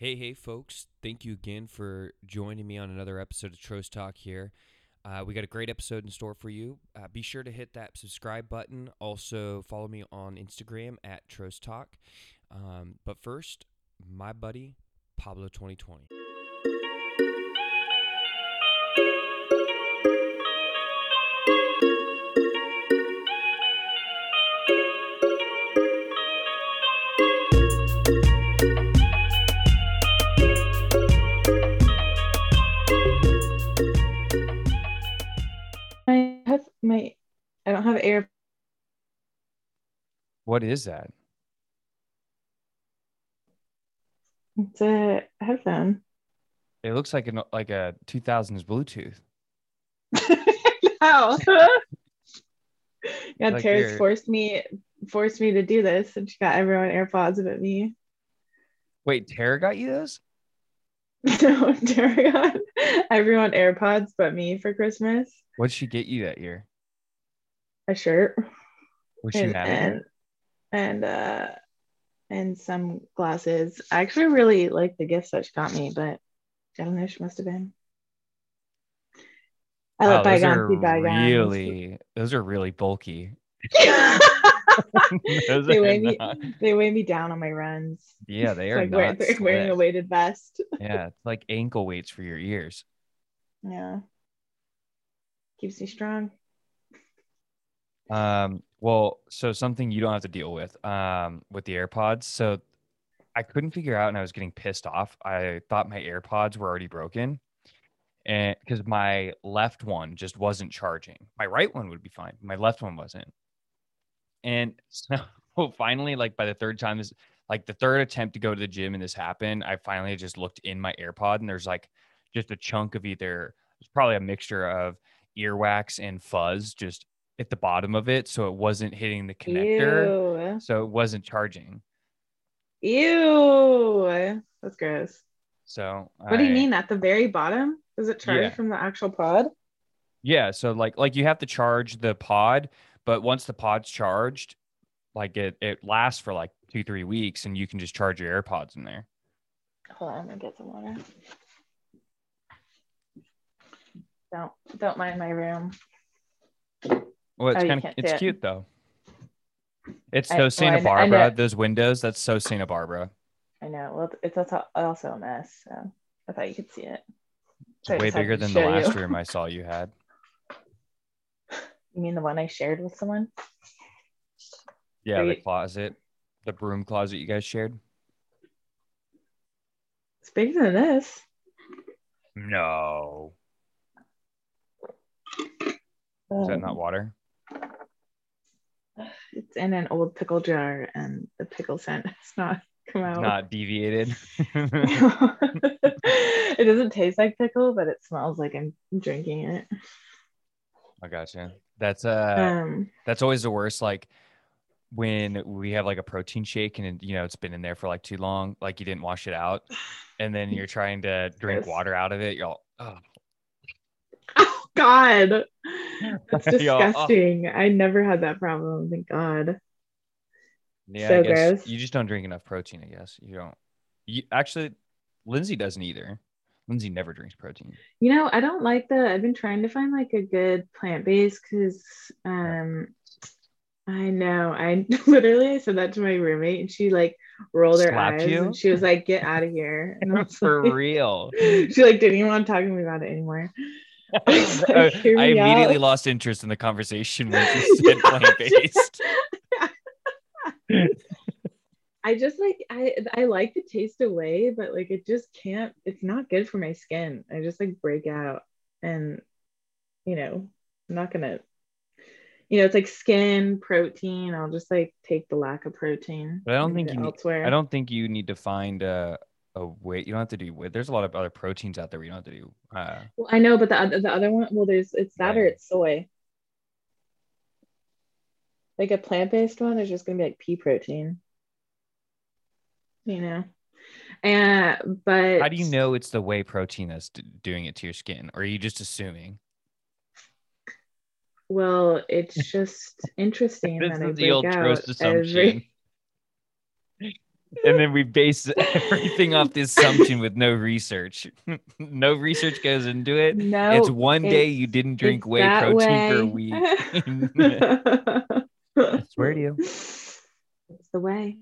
Hey, hey, folks. Thank you again for joining me on another episode of Trost Talk here. Uh, we got a great episode in store for you. Uh, be sure to hit that subscribe button. Also, follow me on Instagram at Trost Talk. Um, but first, my buddy, Pablo2020. Air What is that? it's a headphone. It looks like an like a 2000s Bluetooth. no. yeah, Like Tara's forced me forced me to do this and she got everyone AirPods but me. Wait, Tara got you those? No, Tara got everyone AirPods but me for Christmas. What'd she get you that year? A shirt she and you? and, and uh and some glasses. I actually really like the gifts that she got me, but I don't know, she must have been. I Wow, let bygones be bygones. really those are really bulky. They weigh me not- they weigh me down on my runs. Yeah, they are like wearing, wearing a weighted vest. Yeah, it's like ankle weights for your ears. Yeah. Keeps me strong. Um, well, so something you don't have to deal with um with the AirPods. So I couldn't figure out and I was getting pissed off. I thought my AirPods were already broken. And because my left one just wasn't charging. My right one would be fine. My left one wasn't. And so finally, like by the third time this like the third attempt to go to the gym and this happened, I finally just looked in my AirPod and there's like just a chunk of either it's probably a mixture of earwax and fuzz just at the bottom of it. So it wasn't hitting the connector. So it wasn't charging. Ew. Ew. That's gross. So What do you mean at the very bottom? Does it charge Yeah. from the actual pod? Yeah, so like like you have to charge the pod, but once the pod's charged, like it it lasts for like two three weeks, and you can just charge your AirPods in there. Hold on, I'm gonna get some water. Don't don't mind my room. Well, it's Oh, kind of it's see it. cute though. It's so I Santa I Barbara. Those windows, that's so Santa Barbara. I know. Well, it's also also a mess. So I thought you could see it. So It's way bigger than the last you. room I saw you had. You mean the one I shared with someone? Yeah, the Wait. closet, the broom closet you guys shared. It's bigger than this. No, is that Um, not water? It's in an old pickle jar, and the pickle scent has not come out. not deviated. it doesn't taste like pickle, but it smells like I'm drinking it. I gotcha. That's uh Um, That's always the worst. Like when we have like a protein shake and you know it's been in there for like too long, like you didn't wash it out, and then you're trying to drink water out of it. You're all, oh God, that's "Oh." disgusting. I never had that problem. Thank God. yeah. So I guess gross. you just don't drink enough protein. I guess you don't. You actually, Lindsay doesn't either. Lindsay never drinks protein. You know, I don't like the. I've been trying to find like a good plant based because um I know I literally I said that to my roommate and she like rolled her Slapped eyes you? and she was like, "Get out of here!" And For like- real. she like didn't even want to talk to me about it anymore. I I immediately out. lost interest in the conversation when you said plant based. I just like I I like the taste away, but like it just can't. It's not good for my skin. I just like break out, and you know, I'm not gonna. You know, it's like skin protein. I'll just like take the lack of protein. But I don't think you it need- I don't think you need to find a a weight. You don't have to do weight. There's a lot of other proteins out there. where You don't have to do. Uh, Well, I know, but the other the other one. Well, there's it's that or it's soy. Like a plant based one, there's just gonna be like pea protein. You know, and but how do you know it's the whey protein that's d- doing it to your skin, or are you just assuming? Well, it's just interesting This is the old Trost assumption. every. And then we base everything off the assumption with no research. no research goes into it. No, it's one day you didn't drink whey that protein for a week. I swear to you. It's the way.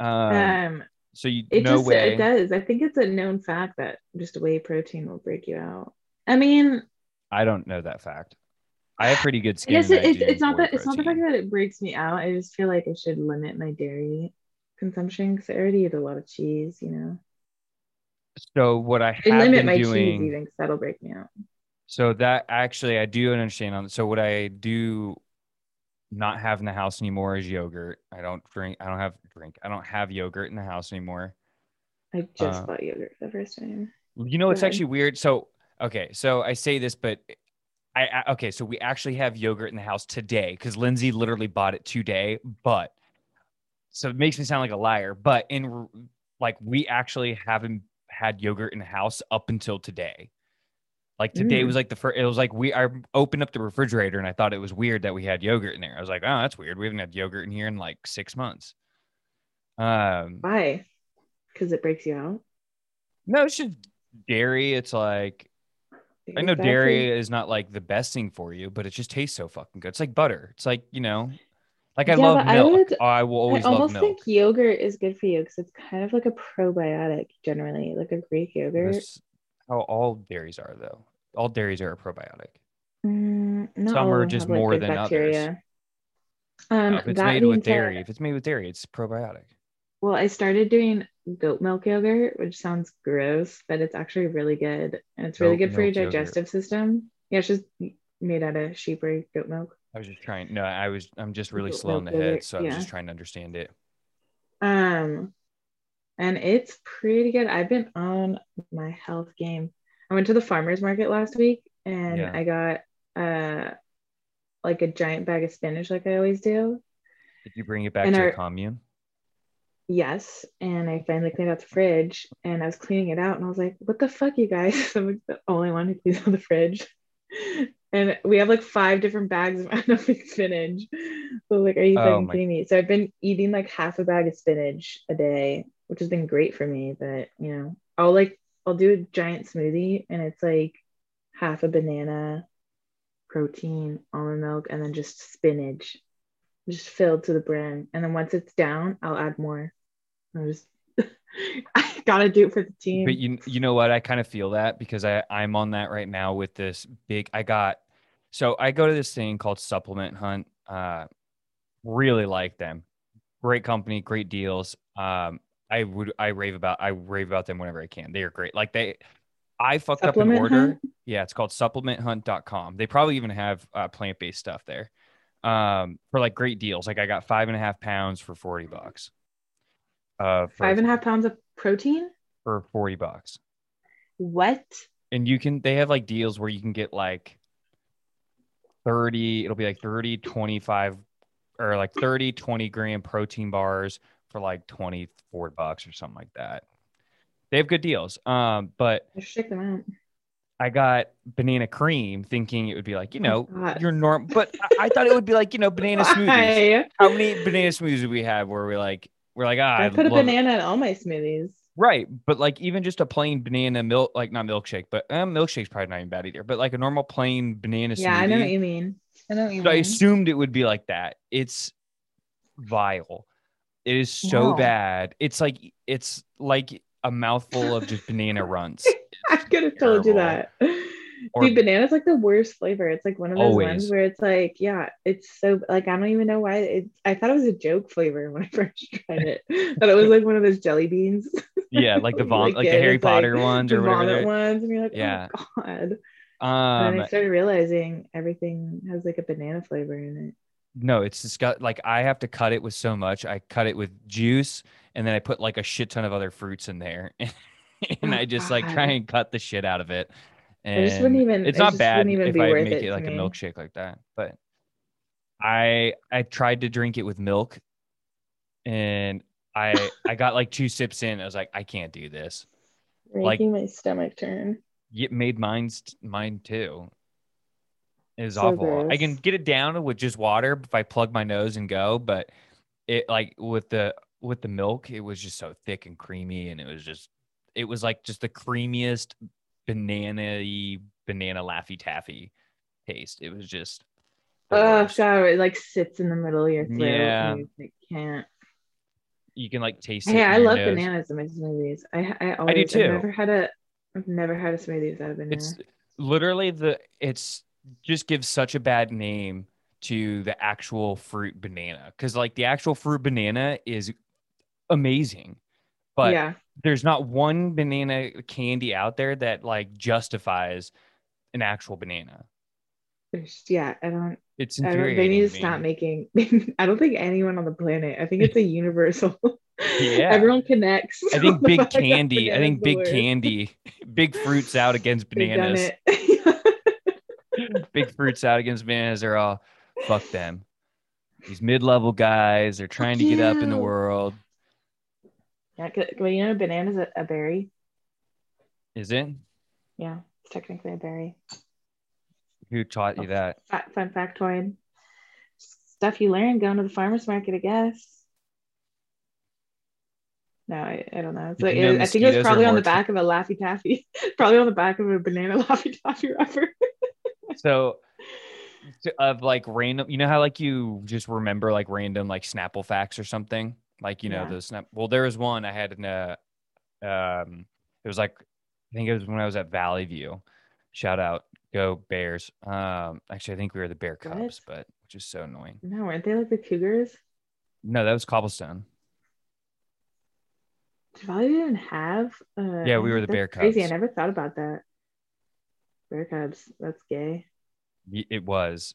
Um, Um, so you it no just way. it does. I think it's a known fact that just whey protein will break you out. I mean, I don't know that fact. I have pretty good skin. Yes, it, it's it's not whey that it's not the fact that it breaks me out. I just feel like I should limit my dairy consumption because I already eat a lot of cheese. You know, So what I I have limit my cheese doing. eating because that'll break me out. So that actually, I do understand on. So what I do not have in the house anymore is yogurt. I don't drink. I don't have drink. I don't have yogurt in the house anymore. I just Uh, bought yogurt for the first time. You know, it's ahead. actually weird. So okay, so I say this, but I, I okay. So we actually have yogurt in the house today because Lindsay literally bought it today. But so it makes me sound like a liar. But in like we actually haven't had yogurt in the house up until today. Like today Mm. was like the first. It was like we I opened up the refrigerator and I thought it was weird that we had yogurt in there. I was like, oh, that's weird. We haven't had yogurt in here in like six months. Um, Why? Because it breaks you out. no, it's just dairy. It's like I know dairy is not like the best thing for you, but it just tastes so fucking good. It's like butter. It's like, you know, like I Yeah, love but I milk. would- I will always I love almost milk. think yogurt is good for you because it's kind of like a probiotic generally, like a Greek yogurt. That's how all dairies are, though. All dairies are a probiotic. Mm, Some are just like, more good than others. bacteria. Um, if it's made with dairy, said, if it's made with dairy, it's probiotic. well, I started doing goat milk yogurt, which sounds gross, but it's actually really good, and it's really good for your milk yogurt. digestive system. Yeah, it's just made out of sheep or goat milk. I was just trying. No, I was. I'm just really slow in the head, so I was yeah. just trying to understand it. Um, and it's pretty good. I've been on my health game. I went to the farmers market last week and Yeah. I got uh like a giant bag of spinach like I always do. Did you bring it back And to our- the commune? Yes. And I finally cleaned out the fridge and I was cleaning it out and I was like, what the fuck, you guys? I'm like the only one who cleans out the fridge. And we have like five different bags of unopened spinach. So like, are you Oh fucking my- kidding me? So I've been eating like half a bag of spinach a day, which has been great for me. But you know, I'll like I'll do a giant smoothie and it's like half a banana, protein, almond milk, and then just spinach, just filled to the brim. And then once it's down, I'll add more. I just I gotta do it for the team. But you you know what? I kind of feel that because I I'm on that right now with this big. I got so I go to this thing called Supplement Hunt. Uh, really like them. Great company, great deals. Um, I would I rave about I rave about them whenever I can. They are great. Like they, I fucked up an order. Hunt? Yeah, it's called supplementhunt.com. They probably even have uh, plant based stuff there. Um, for like great deals. Like I got five and a half pounds for forty bucks. Uh, for, Five and a half pounds of protein? for forty bucks. What? and you can they have like deals where you can get like 30 it'll be like 30 25 or like 30 20 gram protein bars for like 24 bucks or something like that they have good deals um but check them out. i got banana cream thinking it would be like you know Oh, your norm but I, I thought it would be like you know banana smoothies how many banana smoothies do we have where we're like we're like ah, I I put a love- banana in all my smoothies. Right, but like even just a plain banana milk, like not milkshake, but um, milkshake's probably not even bad either. But like a normal plain banana smoothie. Yeah, I know what you mean. I know what you so I assumed it would be like that. It's vile. It is so No. bad. It's like it's like a mouthful of just banana runts. I could have told you that. Or- Dude, banana's like the worst flavor. It's like one of those Always. ones where it's like, yeah, it's so like I don't even know why. It, I thought it was a joke flavor when I first tried it. that it was like one of those jelly beans. Yeah, like the vom- Like like, the Harry it's like Potter ones or whatever. ones, and you're like, Yeah. oh god. and then Um, I started realizing everything has like a banana flavor in it. no, it's just got like I have to cut it with so much. I cut it with juice, and then I put like a shit ton of other fruits in there, and Oh, I just like try and cut the shit out of it. And It just wouldn't even- It's it not bad wouldn't even if be I worth make it it like a me. milkshake like that, but I I tried to drink it with milk, and I I got like two sips in. I was like, I can't do this. Like- Making my stomach turn. It made mine's mine too. It was So awful. I can get it down with just water if I plug my nose and go, but it like with the with the milk, it was just so thick and creamy, and it was just it was like just the creamiest banana banana laffy taffy taste. It was just Oh god, it like sits in the middle of your throat. Yeah. and you can't. you can like taste it. Hey, I love nose. bananas in my smoothies. I I always too. I've never had a I've never had a smoothie without a banana. It's literally the it's just gives such a bad name to the actual fruit banana because like the actual fruit banana is amazing, but yeah, there's not one banana candy out there that like justifies an actual banana. there's yeah. I don't. It's I don't they need to stop making. I don't think anyone on the planet. I think it's a universal. Yeah. everyone connects. I think big candy. I think big candy, big fruits out against bananas. big fruits out against bananas are all fuck them. These mid-level guys are trying to get up in the world. Yeah, well, you know, banana's a, a berry. Is it? Yeah, it's technically a berry. Who taught you oh, that? Fun factoid. Stuff you learn going to the farmer's market, I guess. No, I, I don't know. It's Did like, you know I think it was probably on the back of a Laffy Taffy. probably on the back of a banana Laffy Taffy wrapper. So of like random, you know how like you just remember like random like Snapple facts or something? Like, you know, Yeah. the snap well, there was one I had in a um it was like I think it was when I was at Valley View. Shout out, go Bears. Um actually I think we were the Bear? Cubs, but which is so annoying. No, weren't they like the Cougars? No, that was cobblestone. Did Valley even have? Uh, Yeah, we were the Bear Cubs. Crazy. I never thought about that. Bear Cubs. That's gay. It was.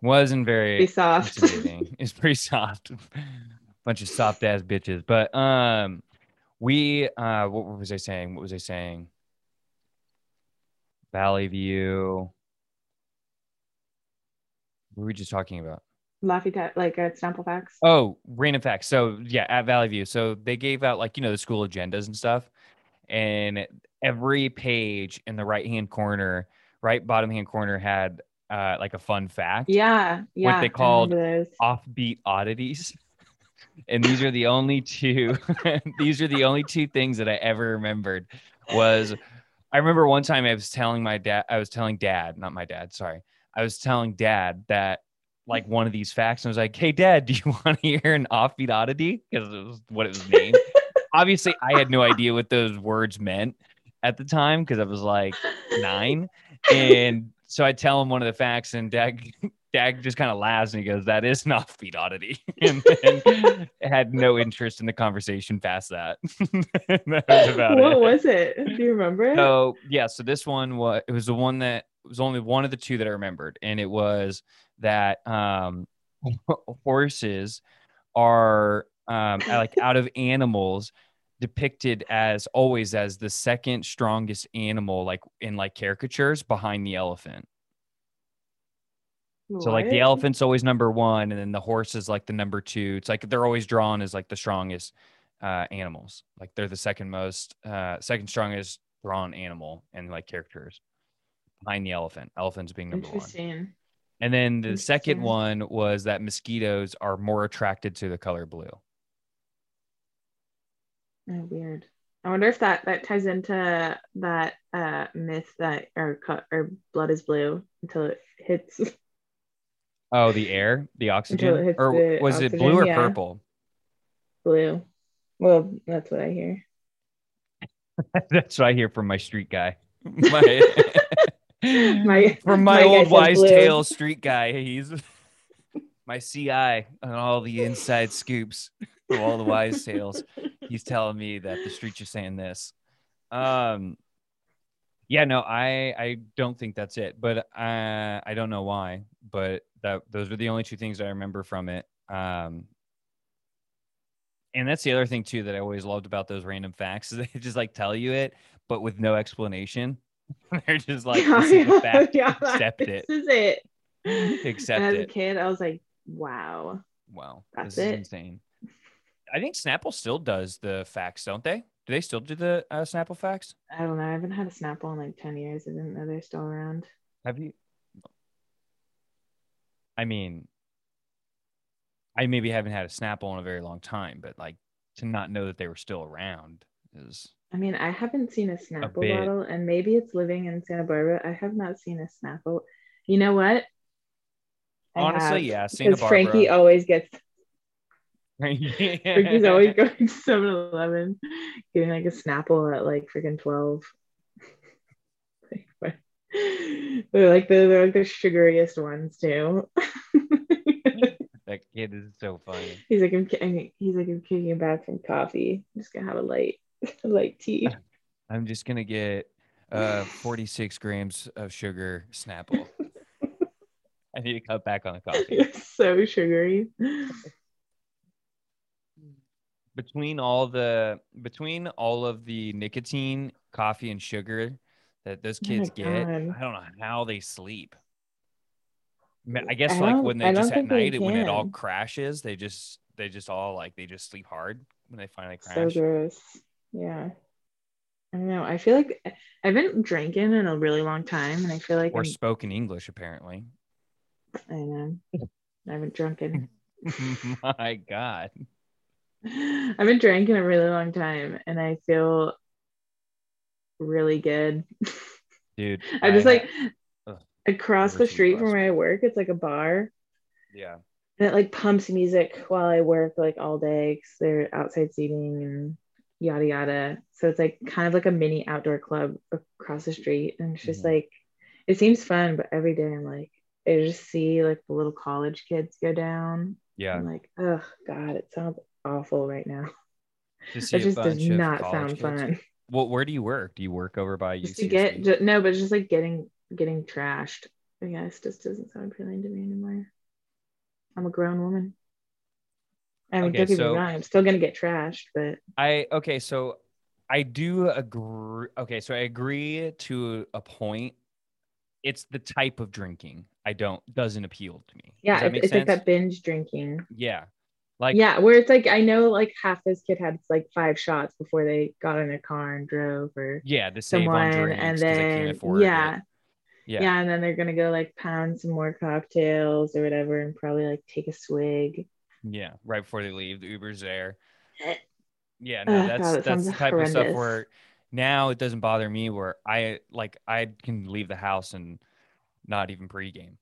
Wasn't very Be soft. it's pretty soft. Bunch of soft ass bitches. But um we uh what was I saying? What was I saying? Valley View. What were we just talking about? Laffy Taffy, like uh, Snapple facts. Oh, random facts. So yeah, at Valley View. So they gave out like you know the school agendas and stuff, and every page in the right hand corner, right bottom hand corner had uh like a fun fact. Yeah, yeah. What they called offbeat oddities. And these are the only two these are the only two things that I ever remembered was I remember one time I was telling my dad I was telling dad, not my dad, sorry. I was telling dad that like one of these facts and I was like, "Hey dad, do you want to hear an offbeat oddity?" because it was what it was named. Obviously, I had no idea what those words meant at the time because I was like 9 and so I tell him one of the facts, and Dad, Dad just kind of laughs and he goes, "That is an offbeat oddity," and then had no interest in the conversation past that. that was about what it. was it? Do you remember? it? So yeah, so this one was it was the one that was only one of the two that I remembered, and it was that um, horses are um, like out of animals depicted as always as the second strongest animal like in like caricatures behind the elephant so like the elephant's always number one and then the horse is like the number two. It's like they're always drawn as like the strongest uh animals. Like they're the second most uh second strongest drawn animal and like characters behind the elephant. Elephants being number one. And then the second one was that mosquitoes are more attracted to the color blue. Oh, weird. I wonder if that that ties into that uh myth that our our blood is blue until it hits. oh the air the oxygen or was it blue or yeah. purple blue. Well, that's what I hear. that's what i hear from my street guy my, My- from my my old wise blue. tale street guy he's my ci on all the inside scoops from all the wise tales he's telling me that the streets are saying this um yeah no i i don't think that's it but uh i don't know why but that those were the only two things i remember from it um and that's the other thing too that i always loved about those random facts is they just like tell you it but with no explanation they're just like this is the fact Yeah, accept this it is it. accept and as a it kid, I was like, wow. wow That's this is it. insane i think snapple still does the facts don't they do they still do the uh, snapple facts I don't know. I haven't had a Snapple in like 10 years. I didn't know they're still around. Have you? I mean, I maybe haven't had a Snapple in a very long time, but like to not know that they were still around is I mean, I haven't seen a Snapple bit. bottle, and maybe it's living in Santa Barbara. I have not seen a Snapple. You know what? I honestly, have, yeah. Santa Because Barbara. Frankie always gets yeah. Frankie's always going to 7 Eleven, getting like a Snapple at like freaking 12. They're like the, they're like the sugariest ones too. that kid is so funny. he's like, I'm, he's like, I'm kicking back from coffee. I'm just gonna have a light, a light tea. I'm just gonna get uh 46 grams of sugar Snapple. I need to cut back on the coffee. It's so sugary. Between all the between all of the nicotine, coffee, and sugar that those Oh kids get, God. I don't know how they sleep. Ma- mm, I guess I like when they just at night when it all crashes, they just they just all like they just sleep hard when they finally crash. So gross. Yeah. I don't know. I feel like eh, I've been drinking in a really long time, and I feel like or I'm, spoken English apparently. I know. I haven't drunken. My God. I've been drinking a really long time, and I feel really good. Dude. I just like Ugh, across the street from where I work. It's like a bar, Yeah. it like pumps music while I work like all day because they're outside seating and yada yada. So it's like kind of like a mini outdoor club across the street, and it's just Mhm. like it seems fun, but every day I'm like I just see like the little college kids go down. Yeah. I'm like, oh god, it sounds awful right now. It just does not sound kids. fun. Well, where do you work? Do you work over by Just to get ju- no, but just like getting getting trashed. I guess just doesn't sound appealing to me anymore. I'm a grown woman. I mean, okay, so, I'm still gonna get trashed, but I okay, so I do agree. Okay, so I agree to a point. It's the type of drinking I don't doesn't appeal to me. yeah, it's, it's like that binge drinking. Yeah, like yeah, where it's like I know like half those kid had like five shots before they got in a car and drove, or yeah, the save someone, on drinks and 'cause they can't then yeah, it. yeah, Yeah, and then they're gonna go like pound some more cocktails or whatever, and probably like take a swig. yeah, right before they leave, the Uber's there. Eh. Yeah, no, Ugh, that's God, that that's the type of stuff where now it doesn't bother me. Where I like I can leave the house and not even pregame.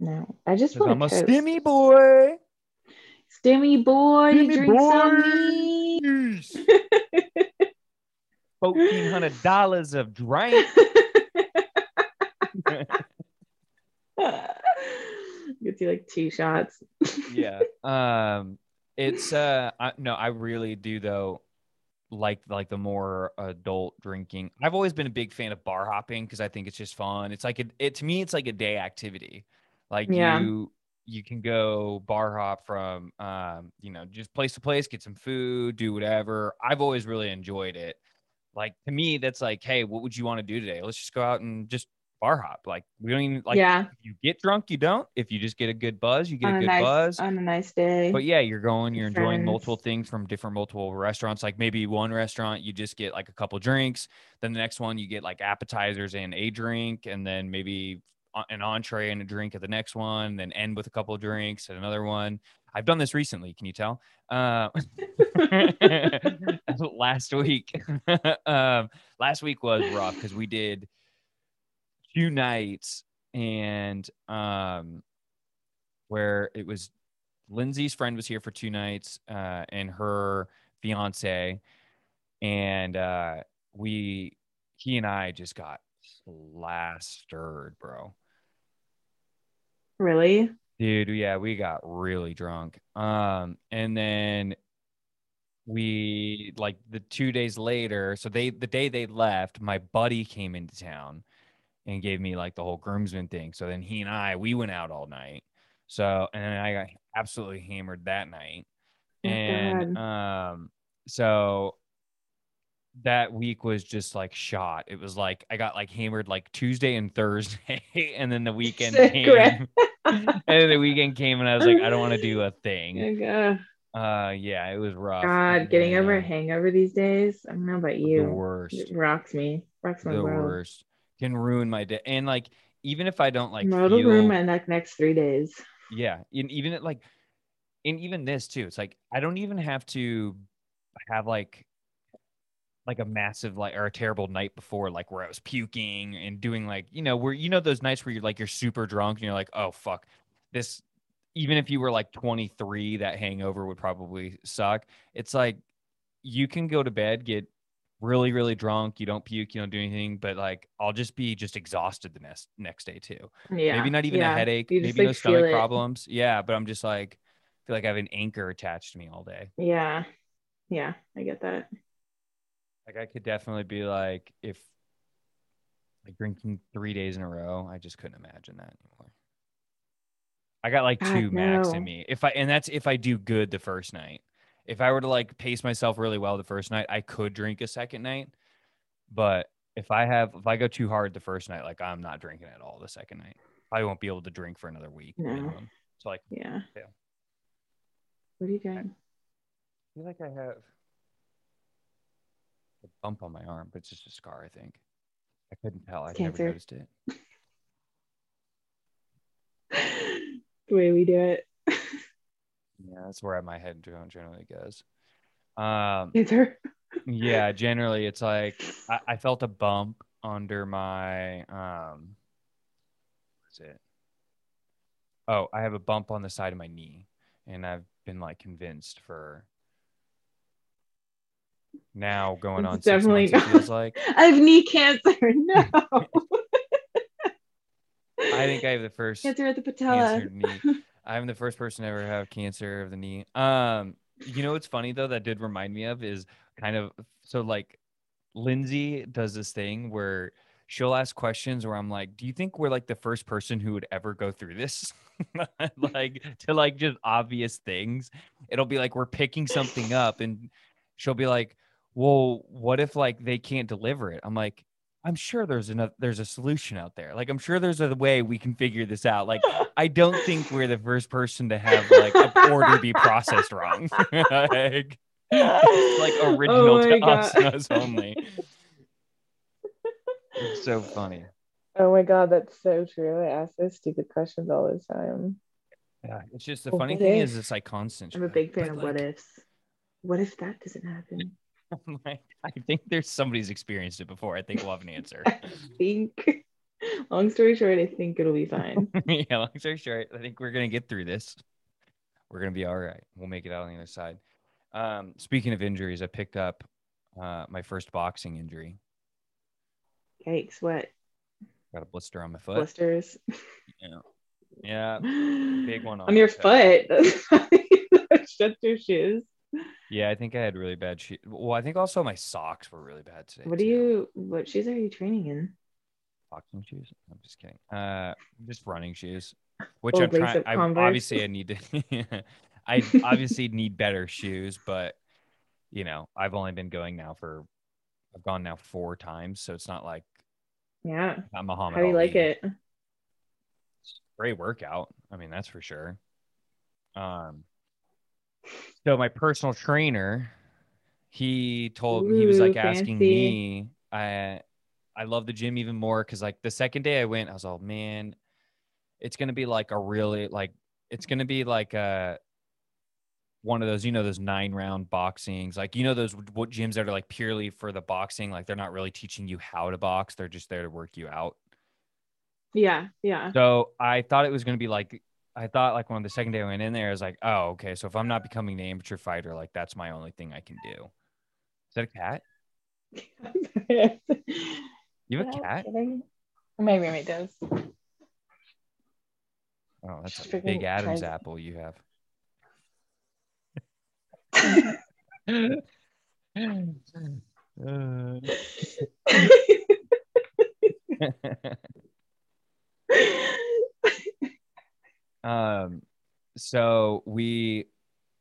No, I just want I'm a stimmy boy. Stimmy boy, Stimmy drink some boy. Fourteen hundred dollars of drink. Gets you like two shots. yeah. Um. It's uh. I, no, I really do though. Like like the more adult drinking. I've always been a big fan of bar hopping because I think it's just fun. It's like a, it to me. It's like a day activity. Like Yeah. you you can go bar hop from um you know just place to place, get some food, do whatever. I've always really enjoyed it. Like to me, that's like, hey, what would you want to do today? Let's just go out and just bar hop. Like we don't even like yeah, if you get drunk, you don't. If you just get a good buzz, you get on a good nice buzz. on a nice day. But yeah, you're going, you're enjoying friends. multiple things from different multiple restaurants. Like maybe one restaurant you just get like a couple drinks, then the next one you get like appetizers and a drink, and then maybe an entree and a drink at the next one, then end with a couple of drinks at another one. I've done this recently. Can you tell? Uh, last week, um, last week was rough because we did two nights and um, where it was Lindsay's friend was here for two nights, uh, and her fiance, and uh, we, he and I just got plastered, bro. Really? Dude, yeah, we got really drunk. Um, and then we like the two days later, so they the day they left, my buddy came into town and gave me like the whole groomsman thing. So then he and I we went out all night. So and then I got absolutely hammered that night. Oh, and um so that week was just like shot. It was like I got like hammered like Tuesday and Thursday, and then the weekend came. And then the weekend came, and I was like, I don't want to do a thing. God, Uh, yeah, it was rough. God, getting over a uh, hangover these days. I don't know about you. the worst, It rocks me. Rocks my the world. worst can ruin my day. And like, even if I don't like It'll feel, ruin my like next three days. yeah, and even at, like and even this too. It's like I don't even have to have like like a massive like or a terrible night before like where I was puking and doing like you know where you know those nights where you're like you're super drunk and you're like oh fuck this even if you were like 23 that hangover would probably suck it's like you can go to bed get really really drunk you don't puke you don't do anything but like i'll just be just exhausted the next next day too Yeah. maybe not even yeah. a headache maybe no like, stomach problems yeah but i'm just like feel like i have an anchor attached to me all day Yeah. Yeah. I get that. Like i could definitely be like if like drinking three days in a row i just couldn't imagine that anymore i got like two max in me if i and that's if i do good the first night if i were to like pace myself really well the first night i could drink a second night but if i have if i go too hard the first night like i'm not drinking at all the second night i won't be able to drink for another week No. minimum. so like Yeah. Yeah. What are you doing? I feel like I have bump on my arm, but it's just a scar, I think. I couldn't tell. I never noticed it. the way we do it. Yeah, that's where my head generally goes. Um, yeah, generally it's like I, I felt a bump under my um what's it? Oh, I have a bump on the side of my knee, and I've been like convinced for now going on definitely months, it feels like. I have knee cancer. No. I think I have the first cancer at the patella. knee. I'm the first person to ever have cancer of the knee. Um, you know what's funny though that did remind me of is kind of so like Lindsay does this thing where she'll ask questions where I'm like, do you think we're like the first person who would ever go through this? like to like just obvious things. It'll be like we're picking something up and she'll be like, well, what if like they can't deliver it? I'm like, I'm sure there's another there's a solution out there. Like I'm sure there's a way we can figure this out. Like I don't think we're the first person to have like a order be processed wrong. like, it's like oh original Oh to us and God. us only. It's so funny. Oh my god, that's so true. I ask those stupid questions all the time. Yeah, it's just the Well, funny what thing is it's like constant. I'm a big fan but, of what ifs. What if that doesn't happen? I think there's somebody's experienced it before. I think we'll have an answer. I think. Long story short, I think it'll be fine. yeah, long story short, I think we're gonna get through this. We're gonna be all right. We'll make it out on the other side. Um, speaking of injuries, I picked up uh, my first boxing injury. Yikes! What Got a blister on my foot. blisters? Yeah, yeah, Big one on on your foot. Shut your shoes. Yeah. I think I had really bad shoes. Well, I think also my socks were really bad today. What do you? What shoes are you training in? boxing shoes? I'm just kidding. Uh, just running shoes, which Old I'm trying. I obviously I need to. I obviously need better shoes, but you know I've only been going now for. I've gone now four times, so it's not like Yeah. I'm Muhammad. How do you like Ali. it? Great workout. I mean, that's for sure. Um. So my personal trainer, he told me, he was like Ooh, asking me. I I love the gym even more because like the second day I went, I was all man, it's gonna be like a really like it's gonna be like a one of those you know those nine round boxings like you know those what gyms that are like purely for the boxing like they're not really teaching you how to box they're just there to work you out Yeah. Yeah. so I thought it was going to be like, I thought like when the second day I went in there, I was like, oh, okay. So if I'm not becoming an amateur fighter, like that's my only thing I can do. Is that a cat? You have a cat? My roommate does. Oh, that's She's a big Adam's tries- apple you have. Uh, um, so we,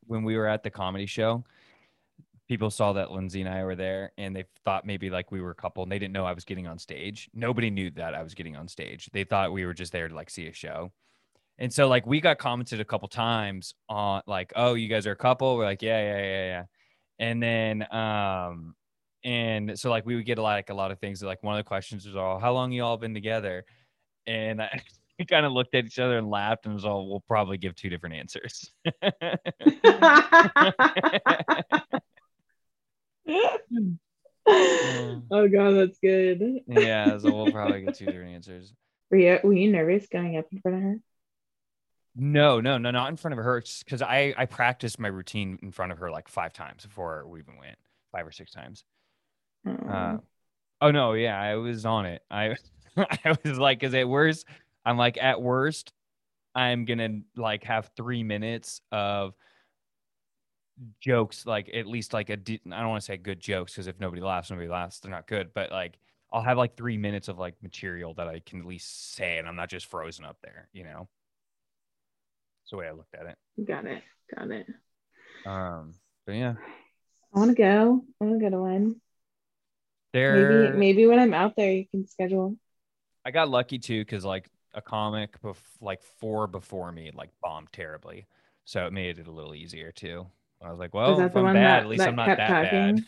when we were at the comedy show, people saw that Lindsay and I were there and they thought maybe like we were a couple and they didn't know I was getting on stage. Nobody knew that I was getting on stage. They thought we were just there to like see a show. And so like we got commented a couple times on like, oh, you guys are a couple. We're like, yeah, yeah, yeah, yeah. And then um and so like we would get a lot like a lot of things like one of the questions was all how long you all been together? And I we kind of looked at each other and laughed and was all, we'll probably give two different answers. oh god, that's good. yeah, so we'll probably get two different answers. Were you were you nervous going up in front of her? No, no, no, not in front of her. Because I I practiced my routine in front of her like five times before we even went, five or six times. Uh, oh no, yeah, I was on it. I I was like, because at worst, I'm like at worst, I'm gonna like have three minutes of jokes, like at least like a I don't want to say good jokes because if nobody laughs, nobody laughs. They're not good, but like I'll have like three minutes of like material that I can at least say, and I'm not just frozen up there, you know. That's the way I looked at it. Got it. Got it. Um, but yeah. I want to go. I want to go to one. There. Maybe maybe when I'm out there, you can schedule. I got lucky too because like a comic bef- like four before me like bombed terribly, so it made it a little easier too. I was like, well, if I'm bad, that, at least I'm not that bad.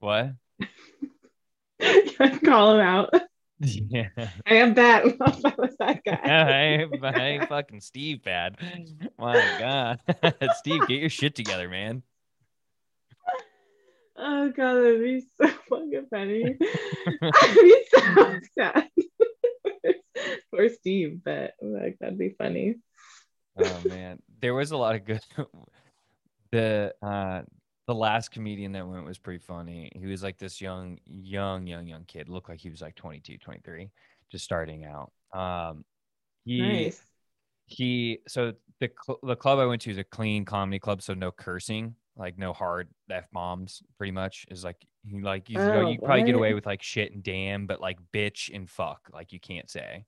What? Call him out. Yeah. I am bad. I was that guy. I, I ain't fucking Steve bad. My God. Steve, get your shit together, man. Oh god, that'd be so fucking funny. I'd be so sad for Steve, but like that'd be funny. Oh man, there was a lot of good. the uh the last comedian that went was pretty funny. He was like this young, young, young, young kid. Looked like he was like 22, 23, just starting out. Um, he, nice. he, so the, cl- the club I went to is a clean comedy club. So no cursing, like no hard F bombs pretty much is like, he like, you, oh, you probably get away with like shit and damn, but like bitch and fuck, like you can't say.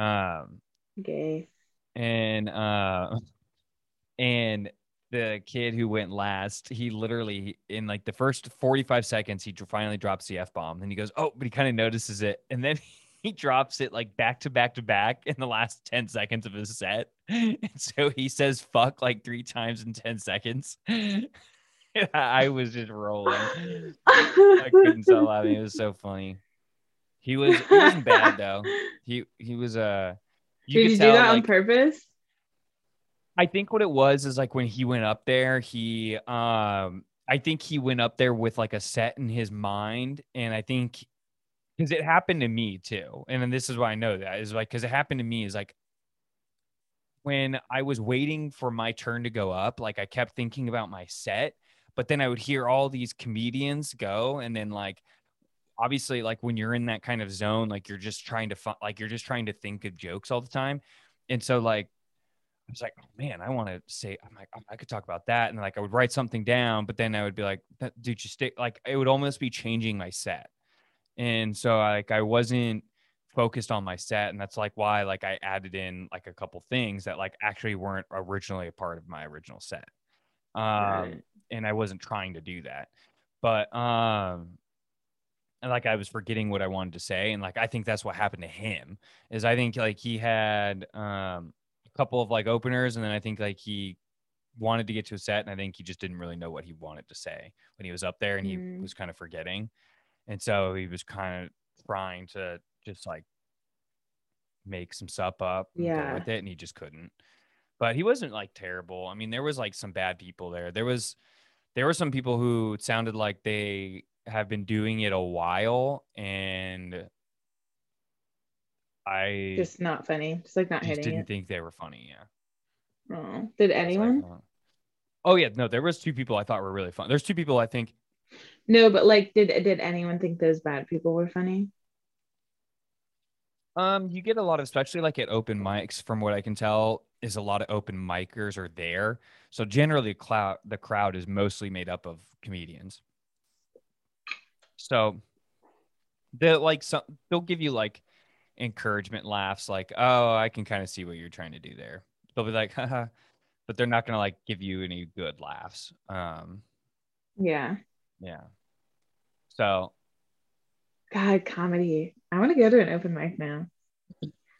Um, gay. And, uh, and the kid who went last, he literally in like the first 45 seconds, he finally drops the F bomb and he goes, Oh, but he kind of notices it. And then he drops it like back to back to back in the last 10 seconds of his set. And so he says fuck like three times in 10 seconds. I was just rolling. I couldn't stop laughing. It was so funny. He was he wasn't bad though. He he was uh you Did you tell, do that like, on purpose? I think what it was is like when he went up there, he um I think he went up there with like a set in his mind. And I think because it happened to me too. And then this is why I know that is like because it happened to me is like when I was waiting for my turn to go up, like I kept thinking about my set, but then I would hear all these comedians go, and then like obviously like when you're in that kind of zone, like you're just trying to find like you're just trying to think of jokes all the time. And so like I was like, oh man, I want to say, I'm like, I could talk about that. And like, I would write something down, but then I would be like, dude, you stick, like, it would almost be changing my set. And so like, I wasn't focused on my set. And that's like why, like, I added in like a couple things that like actually weren't originally a part of my original set. Um, right. and I wasn't trying to do that, but, um, and like I was forgetting what I wanted to say. And like, I think that's what happened to him is I think like he had, um, a couple of like openers, and then I think like he wanted to get to a set, and I think he just didn't really know what he wanted to say when he was up there, and he mm. was kind of forgetting, and so he was kind of trying to just like make some stuff up yeah. with it, and he just couldn't. But he wasn't like terrible. I mean, there was like some bad people there. There was there were some people who sounded like they have been doing it a while and I just not funny, just like not just hitting didn't it. think they were funny. Yeah. Oh, did anyone? Like, oh yeah, no, there was two people I thought were really fun. There's two people I think. No, but like, did did anyone think those bad people were funny? Um, you get a lot of, especially like at open mics, from what I can tell, is a lot of open micers are there. So generally, cloud the crowd is mostly made up of comedians. So they like some they'll give you like encouragement laughs like, oh, I can kind of see what you're trying to do there. They'll be like, haha, but they're not gonna like give you any good laughs. Um yeah. Yeah. So God, comedy. I want to go to an open mic now.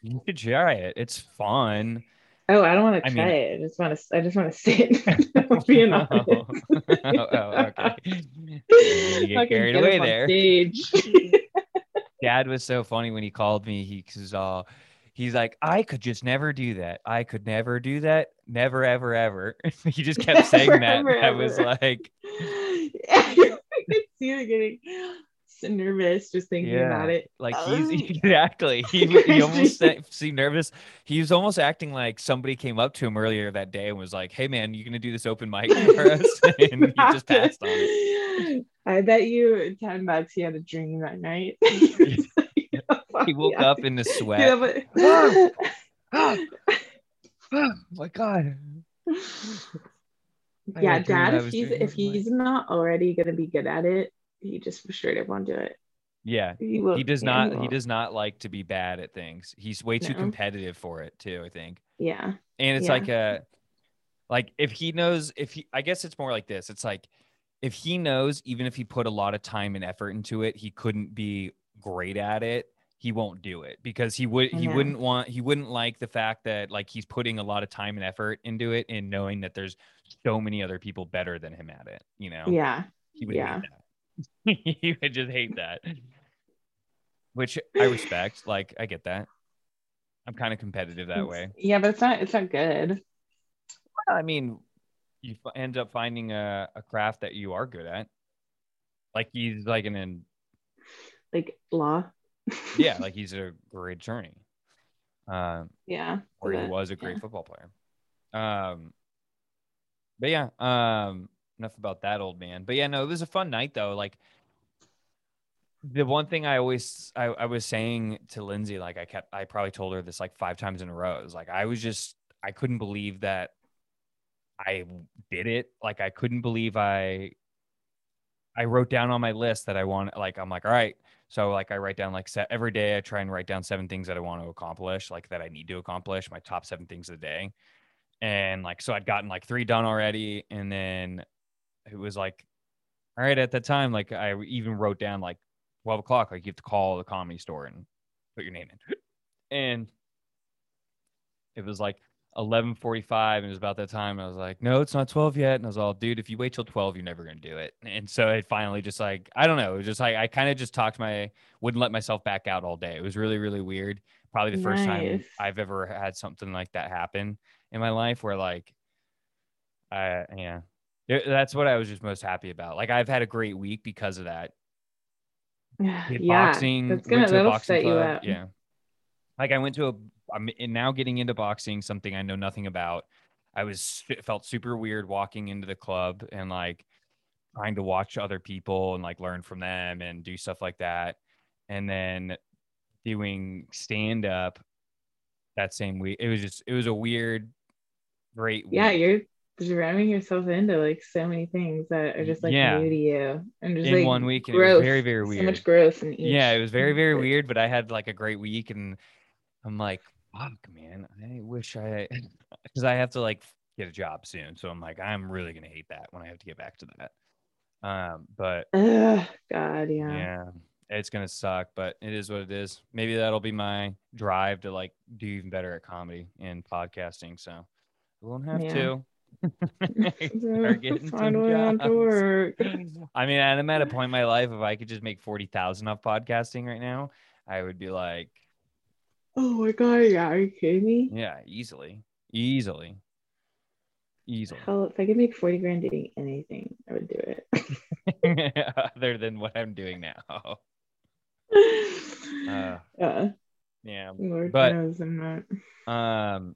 You could try it. It's fun. Oh, I don't want to try I mean, it. I just want to. I just want to sit. be an oh, oh, okay. You get carried away there. Dad was so funny when he called me. He was all, he's like, I could just never do that. I could never do that. Never, ever, ever. he just kept saying that. ever, I was ever. like, I can see you getting nervous just thinking Yeah, about it. like Oh. he's exactly. He he almost seemed nervous. He was almost acting like somebody came up to him earlier that day and was like, "Hey, man, you gonna do this open mic for us?" and he just passed on it. I bet you ten bucks he had a dream that night. Oh, he woke up in the sweat. Yeah, but oh my god. I yeah, had a dream dad, if he's if open mic. he's not already gonna be good at it, he just straight up won't do it. Yeah. He, will, He does yeah, not he won't. does not like to be bad at things. He's way too No. competitive for it too, I think. Yeah. and it's Yeah. like a like if he knows if he i guess it's more like this it's like if he knows even if he put a lot of time and effort into it he couldn't be great at it he won't do it because he would he wouldn't want he wouldn't like the fact that like he's putting a lot of time and effort into it and knowing that there's so many other people better than him at it you know Yeah. he would yeah. he would just hate that which i respect like i get that i'm kind of competitive that way Yeah, but it's not it's not good. Well, I mean, you f- end up finding a, a craft that you are good at. Like he's like an, in, Like law. yeah, like he's a great attorney, um, yeah. or he was a great yeah. football player. Um, but yeah, um, enough about that old man. But yeah, no, it was a fun night though. Like the one thing I always I, I was saying to Lindsay, like I kept I probably told her this like five times in a row. It was like I was just I couldn't believe that I did it. Like I couldn't believe I I wrote down on my list that I want like I'm like, all right. So like I write down like se- every day I try and write down seven things that I want to accomplish, like that I need to accomplish, my top seven things of the day. And like so I'd gotten like three done already. And then it was like, all right, at that time, like I even wrote down like 12 o'clock, like you have to call the comedy store and put your name in. And it was like 11:45 and it was about that time I was like no it's not 12 yet. And I was all dude if you wait till 12 you're never going to do it. And so it finally just like I don't know it was just like I kind of just talked my wouldn't let myself back out all day. It was really really weird. Probably the first time I've ever had something like that happen in my life where like I yeah that's what I was just most happy about like I've had a great week because of that Yeah. yeah. boxing That's gonna to a boxing set you club, up. yeah like i went to a i'm now getting into boxing something i know nothing about i was felt super weird walking into the club and like trying to watch other people and like learn from them and do stuff like that and then doing stand up that same week it was just it was a weird great week. Yeah, you're ramming yourself into like so many things that are just like Yeah. new to you. And just in like one week and it was growth. very very So weird much growth in each. yeah, it was very, very weird, but I had like a great week and I'm like, fuck, man, I wish I, because I have to like get a job soon. So I'm like, I'm really to hate that when I have to get back to that. Um, but Ugh, God, yeah. yeah, it's to suck, but it is what it is. Maybe that'll be my drive to like do even better at comedy and podcasting. So I won't have Yeah. to. Start getting some Find way on to work. I mean, I'm at a point in my life if I could just make forty thousand off podcasting right now, I would be like, Oh my god, yeah, are you kidding me? yeah, easily, easily, easily. Hell, if I could make 40 grand doing anything, I would do it. Other than what I'm doing now. Uh, yeah, yeah. Lord but- knows I'm not. Um.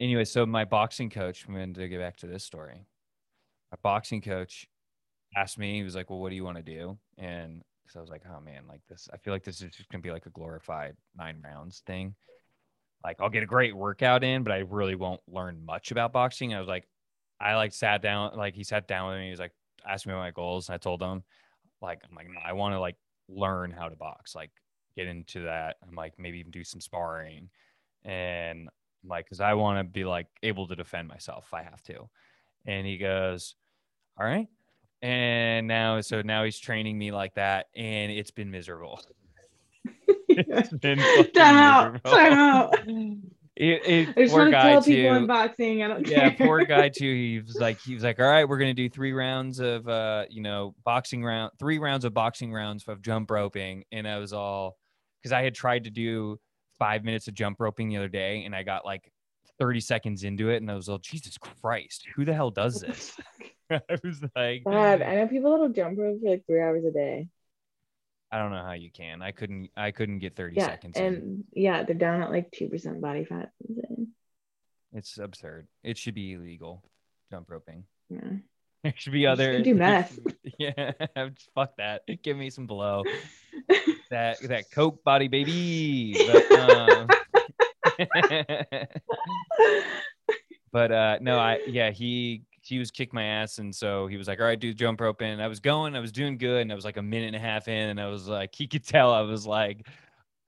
Anyway, so my boxing coach. I'm going to get back to this story. My boxing coach asked me. He was like, "Well, what do you want to do?" And because I was like, "Oh man, like this. I feel like this is just going to be like a glorified nine rounds thing. Like I'll get a great workout in, but I really won't learn much about boxing." I was like, I like sat down. Like he sat down with me. He was like, asked me my goals, and I told him, like, I'm like, no, I want to like learn how to box, like get into that. I'm like, maybe even do some sparring, and like, because I want to be like able to defend myself if I have to. And he goes, all right. And now, so now he's training me like that, and it's been miserable. It's been time out, time out. It, it, I just poor guy tell people too. in boxing. I don't yeah, care. poor guy too. He was like, he was like, all right, we're gonna do three rounds of, uh, you know, boxing round, three rounds of boxing rounds of jump roping, and I was all, because I had tried to do five minutes of jump roping the other day, and I got like 30 seconds into it, and I was like, Jesus Christ, who the hell does this? I was like, God, I know people that'll jump rope for like three hours a day. I don't know how you can. I couldn't. I couldn't get 30 Yeah, seconds. in. and yeah, they're down at like two percent body fat. It's. It's absurd. It should be illegal. Jump roping. Yeah. There should be other. should do meth. Yeah, fuck that. Give me some blow. That that coke body baby. But, um, but uh no, I yeah he he was kicked my ass, and so he was like, "All right, dude, jump rope in." I was going, I was doing good, and I was like a minute and a half in, and I was like, he could tell I was like,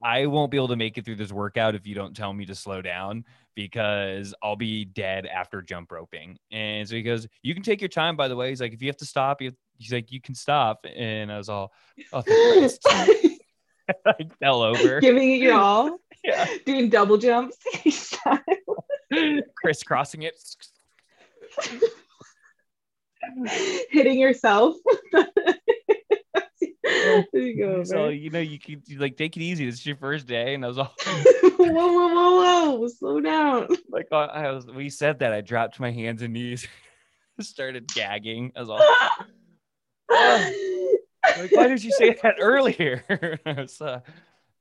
I won't be able to make it through this workout if you don't tell me to slow down because I'll be dead after jump roping. And so he goes, "You can take your time." By the way, he's like, "If you have to stop, you." He's like, "You can stop," and I was all, "Oh, I fell over. Giving it your all, Yeah. doing double jumps crisscrossing it. hitting yourself. There you go. So man. you know you can like take it easy. This is your first day, and I was all whoa, whoa, whoa, whoa! Slow down. like, I was. We said that I dropped my hands and knees, started gagging. I was all like, why did you say that earlier? I was, uh,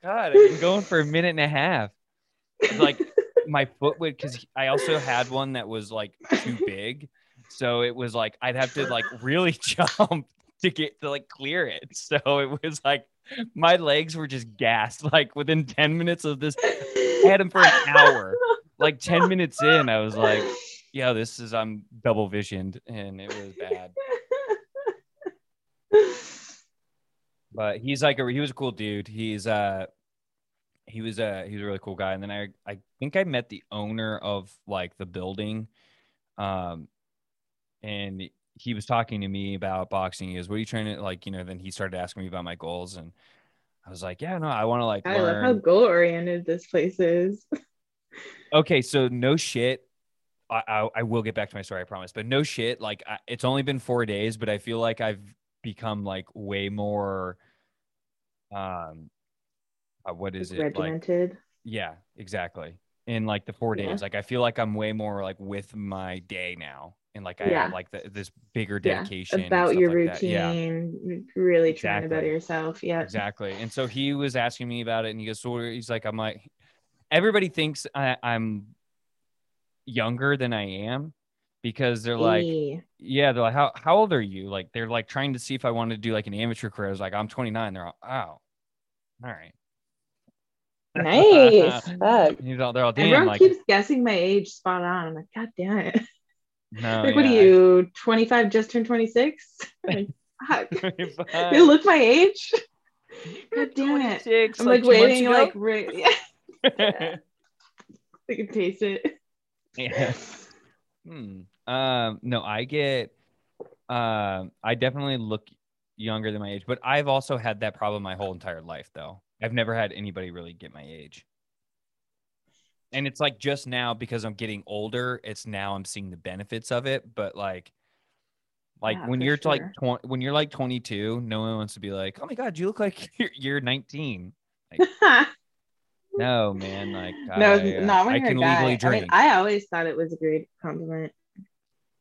God, I've been going for a minute and a half. Like my foot would, because I also had one that was like too big, so it was like I'd have to like really jump to get to like clear it. So it was like my legs were just gassed. Like within ten minutes of this, I had them for an hour. Like ten minutes in, I was like, "Yeah, this is I'm double visioned," and it was bad. but he's like a he was a cool dude. He's uh he was a he was a really cool guy. And then I I think I met the owner of like the building, um, and he was talking to me about boxing. He goes, "What are you trying to like?" You know. Then he started asking me about my goals, and I was like, "Yeah, no, I want to like I love how goal oriented this place is. okay, so no shit. I, I I will get back to my story, I promise. But no shit. Like I, it's only been four days, but I feel like I've become like way more. Um, uh, what is it like? Regimented. Yeah, exactly. In like the four Yeah. days, like I feel like I'm way more like with my day now, and like I Yeah. have like the, this bigger dedication and About your like that. Yeah, routine. Really trying to better yourself. Yeah. exactly. And so he was asking me about it, and he goes, "So he's like, I'm like, everybody thinks I, I'm younger than I am because they're like, Hey. yeah, they're like, how how old are you? Like they're like trying to see if I wanted to do like an amateur career. I was like, I'm 29. They're all, oh, all right. nice. Fuck. He's all, they're all damn Everyone like keeps guessing my age spot on. I'm like, God damn it. no. like, what are you, 25, just turned 26? like, fuck. They look my age. God damn it. 26, I'm like, months waiting, like, right. Yeah, I can taste it. yeah. Hmm. Um, no, I get um I definitely look younger than my age, but I've also had that problem my whole entire life though. I've never had anybody really get my age. And it's like just now because I'm getting older, it's now I'm seeing the benefits of it, but like like Yeah, when you're like sure. tw- when you're like 22, no one wants to be like, "Oh my god, you look like you're, you're 19." No, man, like no, I, uh, not when I you're can a guy. legally I mean, I always thought it was a great compliment.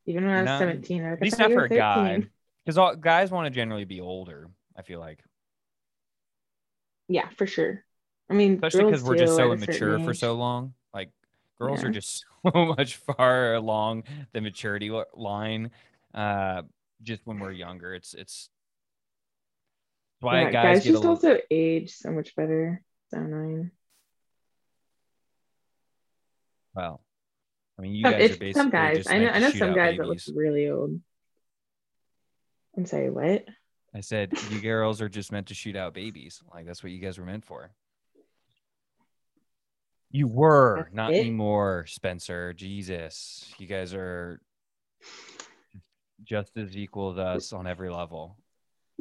Even when I was No, 17. I At least thought not for a guy, because all guys want to generally be older. I feel like, Yeah, for sure. I mean, especially because we're just so at a certain immature for so long. Girls are just so much far along the maturity line. Uh, just when we're younger, it's it's why Yeah, guys, guys just little. also age so much better. So annoying. well, I mean, you Some, guys are basically some guys. just I know. I know some guys that look really old. I'm sorry. What? I said you girls are just meant to shoot out babies. Like that's what you guys were meant for. You were That's not it? anymore, Spencer. Jesus, you guys are just as equal as us on every level.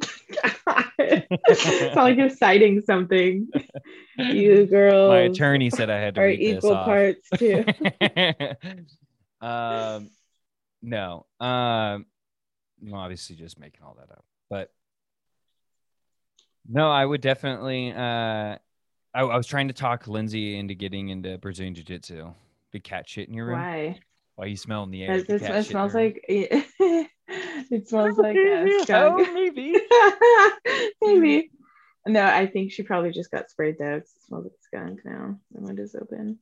it's not like you're citing something. You girls My attorney said I had to are read equal parts too. um, no, um, I'm obviously just making all that up, but no, I would definitely, uh, I, I was trying to talk Lindsay into getting into Brazilian Jiu Jitsu. Big cat shit in your room. Why? Why you smelling the air? It, The it, cat it shit smells like it, smells oh, like a Oh, skunk. maybe. Maybe. No, I think she probably just got sprayed though. It smells like skunk now. The window's open.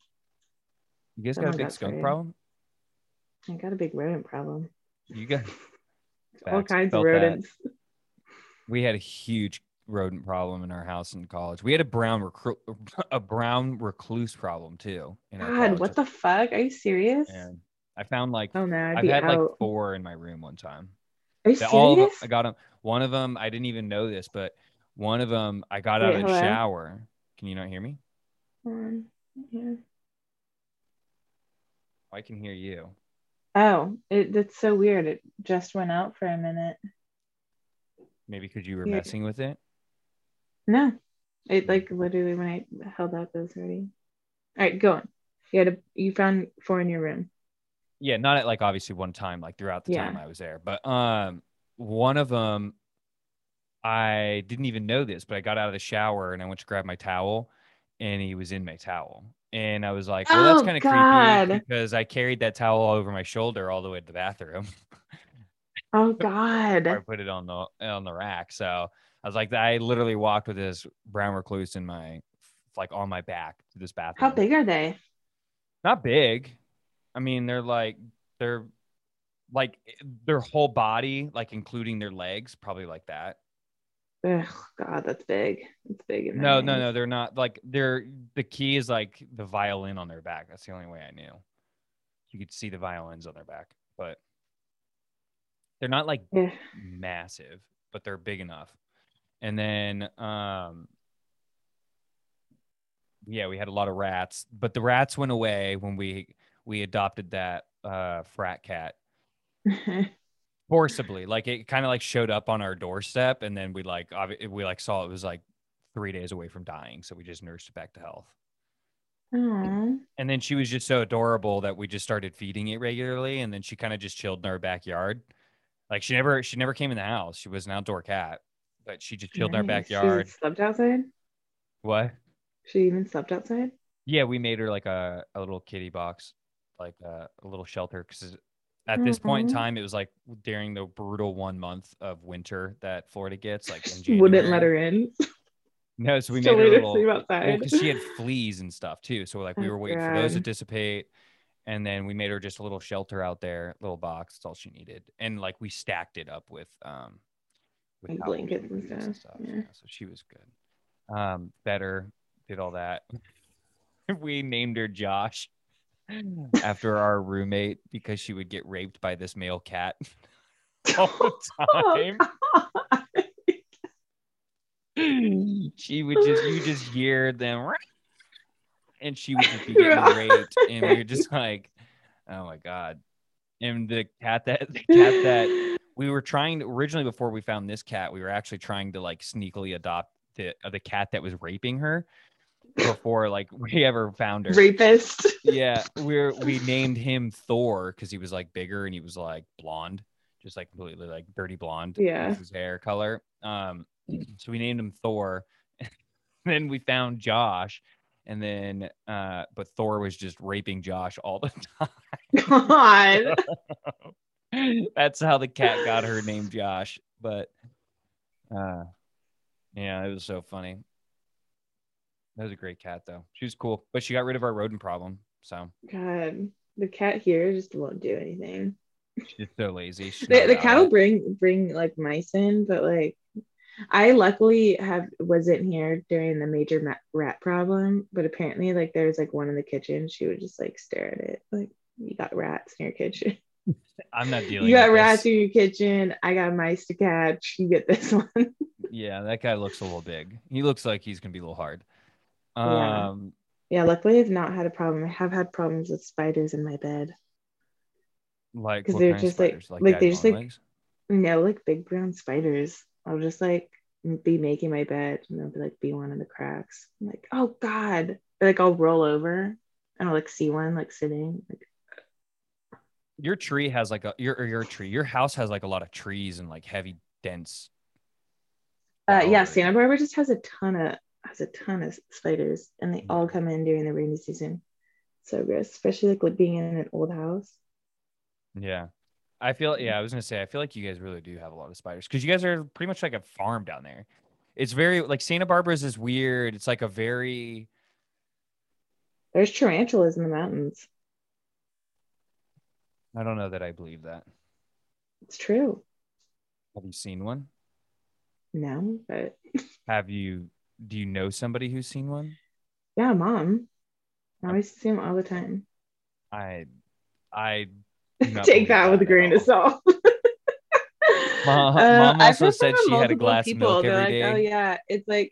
You guys got a big got skunk sprayed. problem? I got a big rodent problem. You got All kinds of Felt that. rodents. We had a huge rodent problem in our house in college. We had a brown recru- a brown recluse problem too. God, what the fuck? Are you serious? And I found like Oh no, I'd I've had out. like four in my room one time. Are you They- all of them, serious? I got them. One of them, I didn't even know this, but one of them, I got out of the shower. Can you not hear me? On. Yeah. Oh, I can hear you. Oh, it, that's so weird. It just went out for a minute. Maybe because you were Yeah. messing with it. No, it like literally when I held out those already. All right, go on. You had a you found four in your room. Yeah, not at like obviously one time, like throughout the time I was there, but um, one of them, I didn't even know this, but I got out of the shower and I went to grab my towel, and he was in my towel, and I was like, well, that's Oh, kind of creepy because I carried that towel over my shoulder all the way to the bathroom. Oh God! I put it on the on the rack. So I was like, I literally walked with this brown recluse in my like on my back to this bathroom. How big are they? Not big. I mean, they're like they're like their whole body, like including their legs, probably like that. Ugh, God, that's big. It's big. No, no, no, they're not like they're the key is like the violin on their back. That's the only way I knew. You could see the violins on their back, but they're not like Yeah. massive, but they're big enough. And then um yeah, we had a lot of rats, but the rats went away when we we adopted that uh frat cat forcibly. Like it kind of like showed up on our doorstep and then we like we like saw it was like 3 days away from dying, so we just nursed it back to health. Aw. And then she was just so adorable that we just started feeding it regularly and then she kind of just chilled in our backyard. Like she never she never came in the house. She was an outdoor cat, but she just chilled in our Nice. She backyard. slept outside. What? She even slept outside. Yeah, we made her like a, a little kitty box, like a, a little shelter. Because at this point in time, it was like during the brutal one month of winter that Florida gets, like in. Wouldn't let her in. No, so we Still made her a little. because she had fleas and stuff too. So like we Oh, were waiting for those to dissipate, and then we made her just a little shelter out there, little box. That's all she needed, and like we stacked it up with um with towels blankets and blankets stuff, yeah. So she was good. Um, better did all that. we named her Josh after our roommate because she would get raped by this male cat all the time. she would just you just hear them and she would just be getting raped and we are just like oh my god and the cat that the cat that we were trying to originally before we found this cat we were actually trying to like sneakily adopt the uh, the cat that was raping her before like we ever found her Rapist. yeah we're we named him thor because he was like bigger and he was like blonde just like completely like dirty blonde Yeah. his hair color um so we named him thor then we found josh and then uh but thor was just raping josh all the time. God. that's how the cat got her name josh but uh yeah it was so funny that was a great cat though she was cool but she got rid of our rodent problem so God. The cat here just won't do anything. she's so lazy She's The, the cat will bring bring like mice in, but like I luckily have wasn't here during the major ma- rat problem, but apparently like there was like one in the kitchen. She would just like stare at it like you got rats in your kitchen. I'm not dealing You got rats in your kitchen. I got mice to catch. You get this one. Yeah, that guy looks a little big. He looks like he's gonna be a little hard. Yeah. Um, yeah, luckily I've not had a problem. I have had problems with spiders in my bed. Like because they're just, like- like, they daddy just, like- legs? No, like big brown spiders. I'll just like be making my bed and there'll be like be one in the cracks. I'm like, oh God. Or, like I'll roll over and I'll like see one like sitting. Like your tree has like a your or your tree. Your house has like a lot of trees and like heavy dense. uh yeah. Santa Barbara just has a ton of has a ton of spiders, and they all come in during the rainy season. So gross, especially like being in an old house. Yeah. I feel yeah, I was gonna say I feel like you guys really do have a lot of spiders because you guys are pretty much like a farm down there. It's very like Santa Barbara is weird. It's like a very There's tarantulas in the mountains. I don't know that I believe that. It's true. Have you seen one? No, but Have you do you know somebody who's seen one? yeah, mom. I always see them all the time. I I Take that with a grain of salt. Mom- Uh, Mom also said she had a glass of milk every like, day. Oh yeah, it's like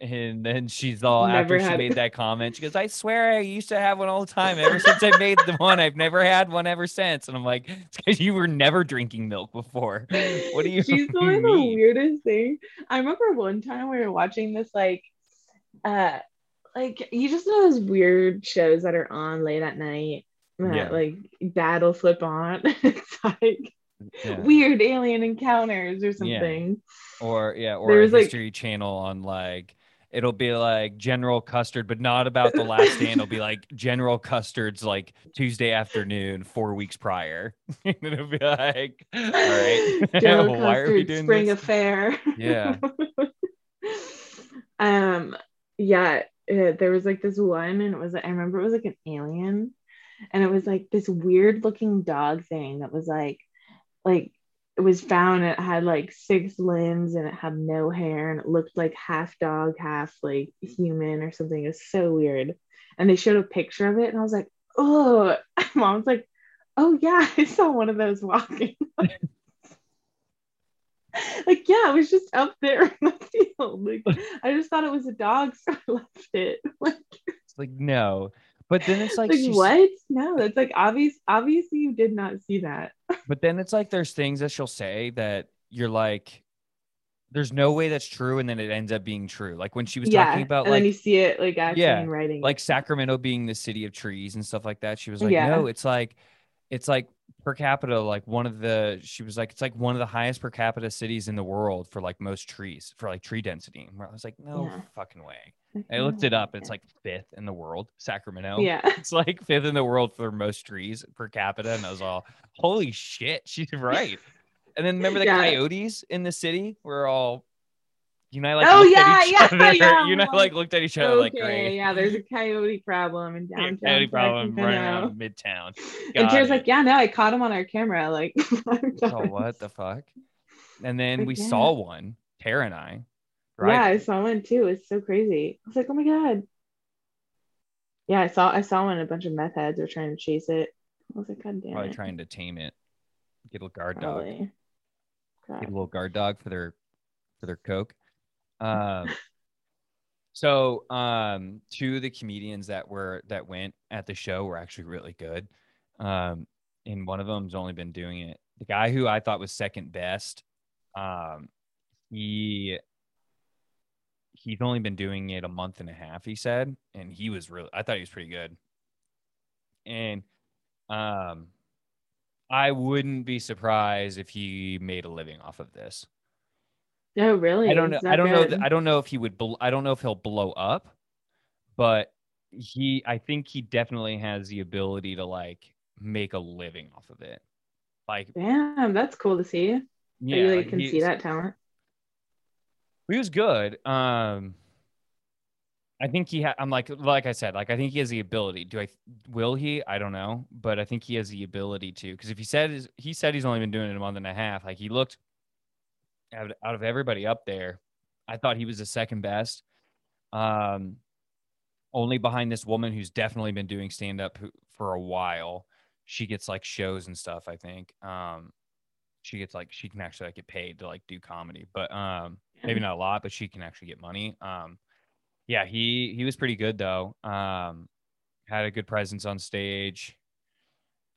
And then she's all Never after she made that comment, she goes, I swear I used to have one all the time. Ever since I made the one, I've never had one ever since. And I'm like, it's because you were never drinking milk before. What do you She's of the weirdest thing. I remember one time we were watching this like uh like you just know those weird shows that are on late at night that Yeah. like dad will flip on. it's like Yeah. weird alien encounters or something. Or yeah, or There a was, like- history channel on like it'll be like General Custer, but not about the last stand. It'll be like General Custer's like Tuesday afternoon, four weeks prior. and it'll be like, all right, Joe why are we doing Spring this? Affair. Yeah. um yeah uh, there was like this one and it was i remember it was like an alien and it was like this weird looking dog thing that was like like it was found it had like six limbs and it had no hair and it looked like half dog half like human or something. It was so weird. And they showed a picture of it and i was like oh mom's like oh yeah i saw one of those walking like yeah it was just up there in the field. Like i just thought it was a dog so i left it. Like, It's like no. But then it's like, like what no that's like obvious obviously you did not see that But then it's like there's things that she'll say that you're like, there's no way that's true, and then it ends up being true. Like when she was yeah talking about and like then you see it like actually Yeah, in writing like Sacramento being the city of trees and stuff like that. She was like, Yeah. no, it's like, it's like per capita, like one of the, she was like, it's like one of the highest per capita cities in the world for like most trees, for like tree density. And I was like, no Yeah. fucking way. I looked it up. It's like fifth in the world, Sacramento. yeah It's like fifth in the world for most trees per capita. And I was all, holy shit, she's right. And then remember the Yeah. coyotes in the city were all, you know, like Oh, looked yeah, at each yeah, other. yeah. You know, like looked at each other like, okay great. yeah there's a coyote problem in downtown Coyote problem running Sacramento. around midtown. and Got Tara's it. like yeah no i caught him on our camera like Oh, what the fuck? And then Like, we yeah. saw one, Tara and I, Yeah. I saw one too. It's so crazy. I was like, oh my god. Yeah, I saw I saw one. A bunch of meth heads were trying to chase it. I was like, god damn Probably it. trying to tame it. Get a little guard dog. God. Get a little guard dog for their for their coke. Um so um two of the comedians that were that went at the show were actually really good. Um and one of them's only been doing it. The guy who I thought was second best, um, he he's only been doing it a month and a half, he said, and he was really I thought he was pretty good. And um I wouldn't be surprised if he made a living off of this. Oh really? I don't know. I don't know. good? th- I don't know if he would. Bl- I don't know if he'll blow up, but he. I think he definitely has the ability to like make a living off of it. Like, Damn, that's cool to see. yeah, you like, like, can see that talent. He was good. Um, I think he. Ha- I'm like, like I said, like I think he has the ability. Do I? Will he? I don't know, but I think he has the ability to. Because if he said he said he's only been doing it a month and a half, like he looked out of everybody up there. I thought he was the second best. Um, only behind this woman who's definitely been doing stand up for a while. She gets like shows and stuff. I think. Um, she gets like she can actually like get paid to like do comedy, but um, maybe not a lot, but she can actually get money. Um, yeah, he he was pretty good though. Um, had a good presence on stage.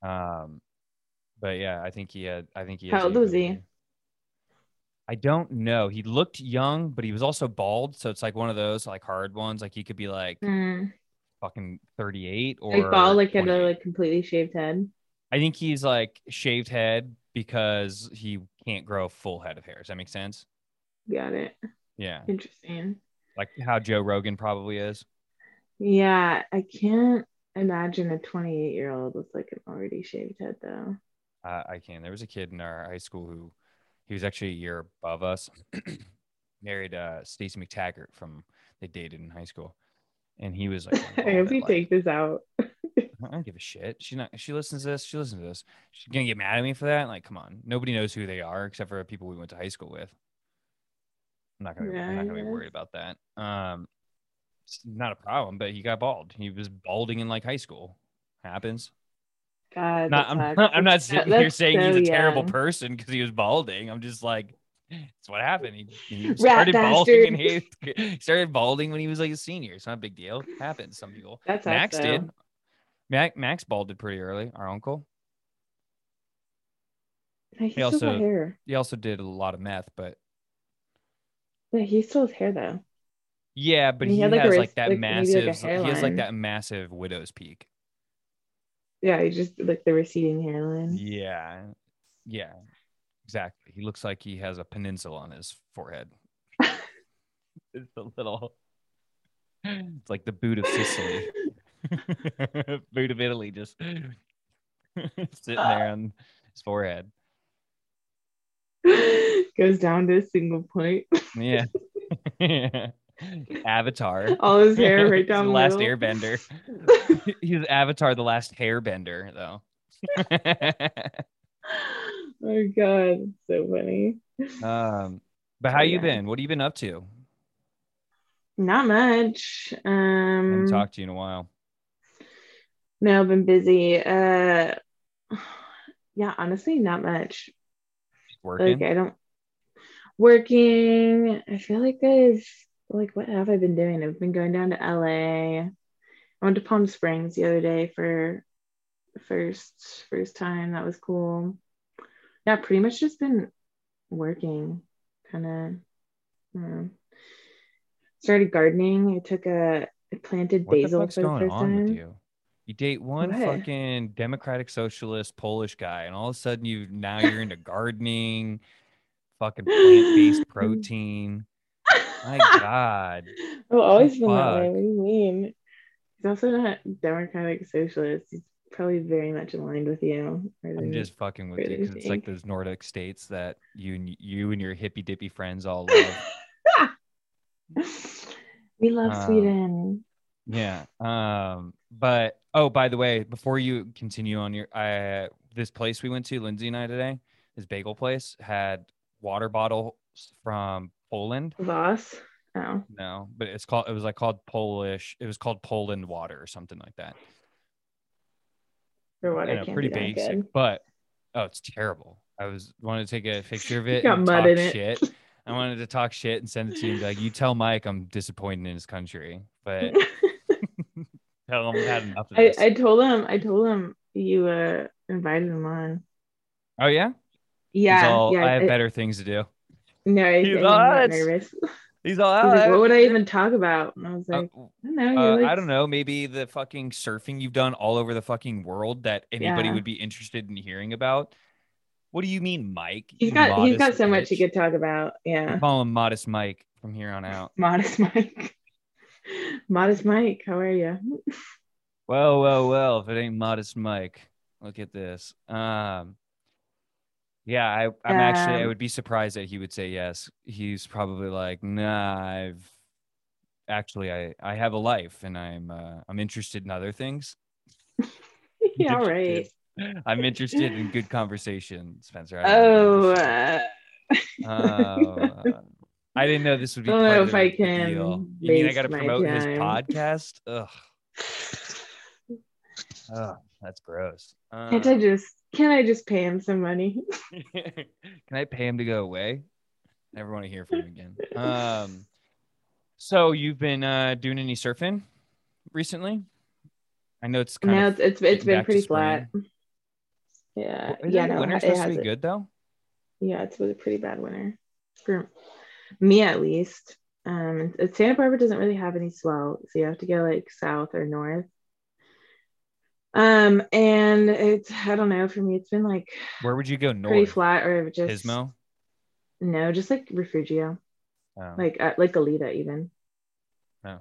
Um, but yeah, I think he had. I think he. How old was he? I don't know. He looked young, but he was also bald, so it's like one of those like hard ones. Like he could be like Hmm. fucking thirty eight or Like bald, like had a like completely shaved head. I think he's like shaved head because he can't grow a full head of hair. Does that make sense? Got it. Yeah. Interesting. like how Joe Rogan probably is. Yeah, I can't imagine a 28 year old with like an already shaved head though. Uh, I can. There was a kid in our high school who he was actually a year above us. Married uh Stacey McTaggart from they dated in high school. And he was like, I hope you like, take this out. I don't give a shit. She not she listens to this. She listens to this. She's gonna get mad at me for that. Like, come on. Nobody knows who they are except for people we went to high school with. I'm not gonna Yeah, I'm not gonna be worried about that. Um it's not a problem, but he got bald. He was balding in like high school. Happens. God, Not, I'm, not, I'm not That- sitting here saying so he's a terrible person because he was balding. I'm just like, it's what happened. He, he started balding he, he started balding when he was like a senior. It's not a big deal. happens. to Some people. That's Max did. Max, Max balded pretty early. Our uncle. He, He also-. He also did a lot of meth, but Yeah, he still has hair though. yeah, but He he, had, like, has wrist- like that like, maybe, like, massive. he has like that massive widow's peak. Yeah, he just like the receding hairline. Yeah, yeah, exactly. He looks like he has a peninsula on his forehead. it's a little. It's like the boot of Sicily. boot of Italy, just sitting there on his forehead. Goes down to a single point. Yeah. Avatar. All his hair right down the last middle. airbender. He's Avatar, the last hairbender, though. oh god, so funny. um, but how Oh, you yeah. been? What have you been up to? Not much. Um haven't talked to you in a while. no, I've been busy. Uh yeah, honestly, not much. Working. Like I don't working. I feel like I've like what have I been doing? I've been going down to LA. I went to Palm Springs the other day for first first time. That was cool. Yeah, pretty much just been working. Kind of um, started gardening. I took a I planted What the fuck's for the going first on time. with you? You date one What? fucking democratic socialist Polish guy, and all of a sudden you now you're into gardening, fucking plant-based protein. My God. I've always been that way. What do you mean? He's also not democratic socialist. He's probably very much aligned with you. I'm just fucking with you because it's like those Nordic states that you and you and your hippy dippy friends all love. we love Um, Sweden. Yeah. Um, but oh, by the way, before you continue on your I this place we went to, Lindsay and I today, this bagel place had water bottles from Poland. Voss. Oh, No, but it's called it was like called Polish, it was called Poland water or something like that. what I know, pretty basic, but oh, it's terrible. I was wanted to take a picture of it Got mud in it. shit. I wanted to talk shit and send it to you like, you tell Mike I'm disappointed in his country, but tell him I've had enough of this. I told him I told him you uh invited him on. oh yeah? Yeah, all, yeah. I have I- better things to do. No, He's I all, got "Ah, it's- nervous. He's He's all, "Oh, like, what would I even talk about? And I was uh, like, I don't know. uh, you're I don't know. Maybe the fucking surfing you've done all over the fucking world that anybody Yeah. would be interested in hearing about. What do you mean, Mike? He's you got he's got so much he could talk about. Yeah. Call him Modest Mike from here on out. Modest Mike. Modest Mike, how are you? Well, well, well. If it ain't Modest Mike, look at this. Um, yeah, I, I'm actually. I Um, would be surprised that he would say yes. He's probably like, nah. I've actually, I, I have a life, and I'm, uh, I'm interested in other things. yeah, all right. I'm interested in good conversation, Spencer. I Oh, uh. Uh, I didn't know this would be I part if I can deal. You mean I got to promote his podcast? Ugh. Oh, that's gross. can't I Uh, just can I just pay him some money? can I pay him to go away? Never want to hear from him again. Um, so you've been uh, doing any surfing recently? I know it's kind no, of it's it's, been pretty flat. Yeah, Isn't yeah, the no, winter it supposed to be good though? Yeah, it's was a pretty bad winter for me at least. Um, Santa Barbara doesn't really have any swell, so you have to go like south or north. Um, and it's I don't know. For me, it's been like Where would you go north? pretty flat or just Pismo? no, just like Refugio, Oh. like uh, like Goleta even. Oh.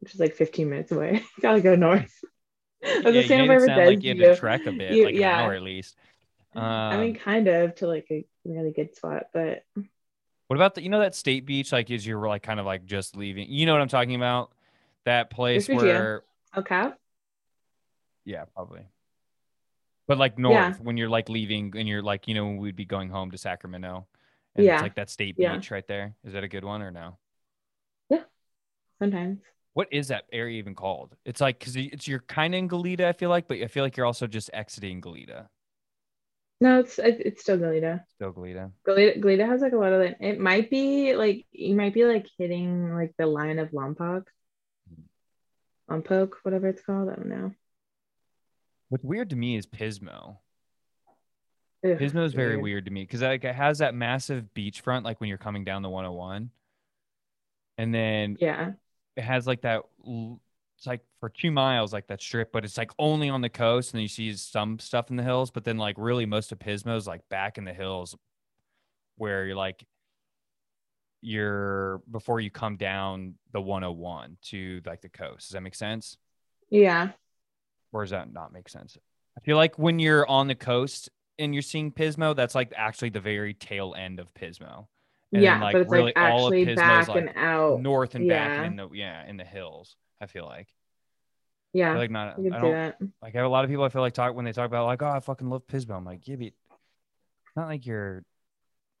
Which is like 15 minutes away. Gotta go north. That's yeah, the you made it sound like you had to trek a bit, You- like yeah. an hour at least. I mean, Um, kind of to like a really good spot, but What about the you know that state beach like is you're like kind of like just leaving. You know what I'm talking about? That place yeah. where okay. Yeah, probably. But like north when you're like leaving and you're like, you know, we'd be going home to Sacramento. And Yeah. it's like that state Yeah. beach right there. Is that a good one or no? Yeah. Sometimes. What is that area even called? It's like because it's you're kind of in Goleta, I feel like, but I feel like you're also just exiting Goleta. No, it's it's still Goleta. Still Goleta. Goleta, Goleta has like a lot of it. It might be like you might be like hitting like the line of Lompoc, hmm. Lompoc, whatever it's called. I don't know. What's weird to me is Pismo. Ugh, Pismo is very weird. weird to me because like it has that massive beachfront, like when you're coming down the 101, and then Yeah. it has like that. It's like for two miles, like that strip, but it's like only on the coast, and then you see some stuff in the hills. But then like really most of Pismo is like back in the hills, where you're like you're before you come down the 101 to like the coast. Does that make sense? Yeah. Or does that not make sense? I feel like when you're on the coast and you're seeing Pismo, that's like actually the very tail end of Pismo. And yeah, then, like, but it's really like all of actually Pismo's, back like, and out. North and back and in the yeah, in the hills. I feel like. I Yeah. feel like not you I don't that. like I have a lot of people I feel like talk when they talk about like, oh I fucking love Pismo. I'm like, yeah, but not like you're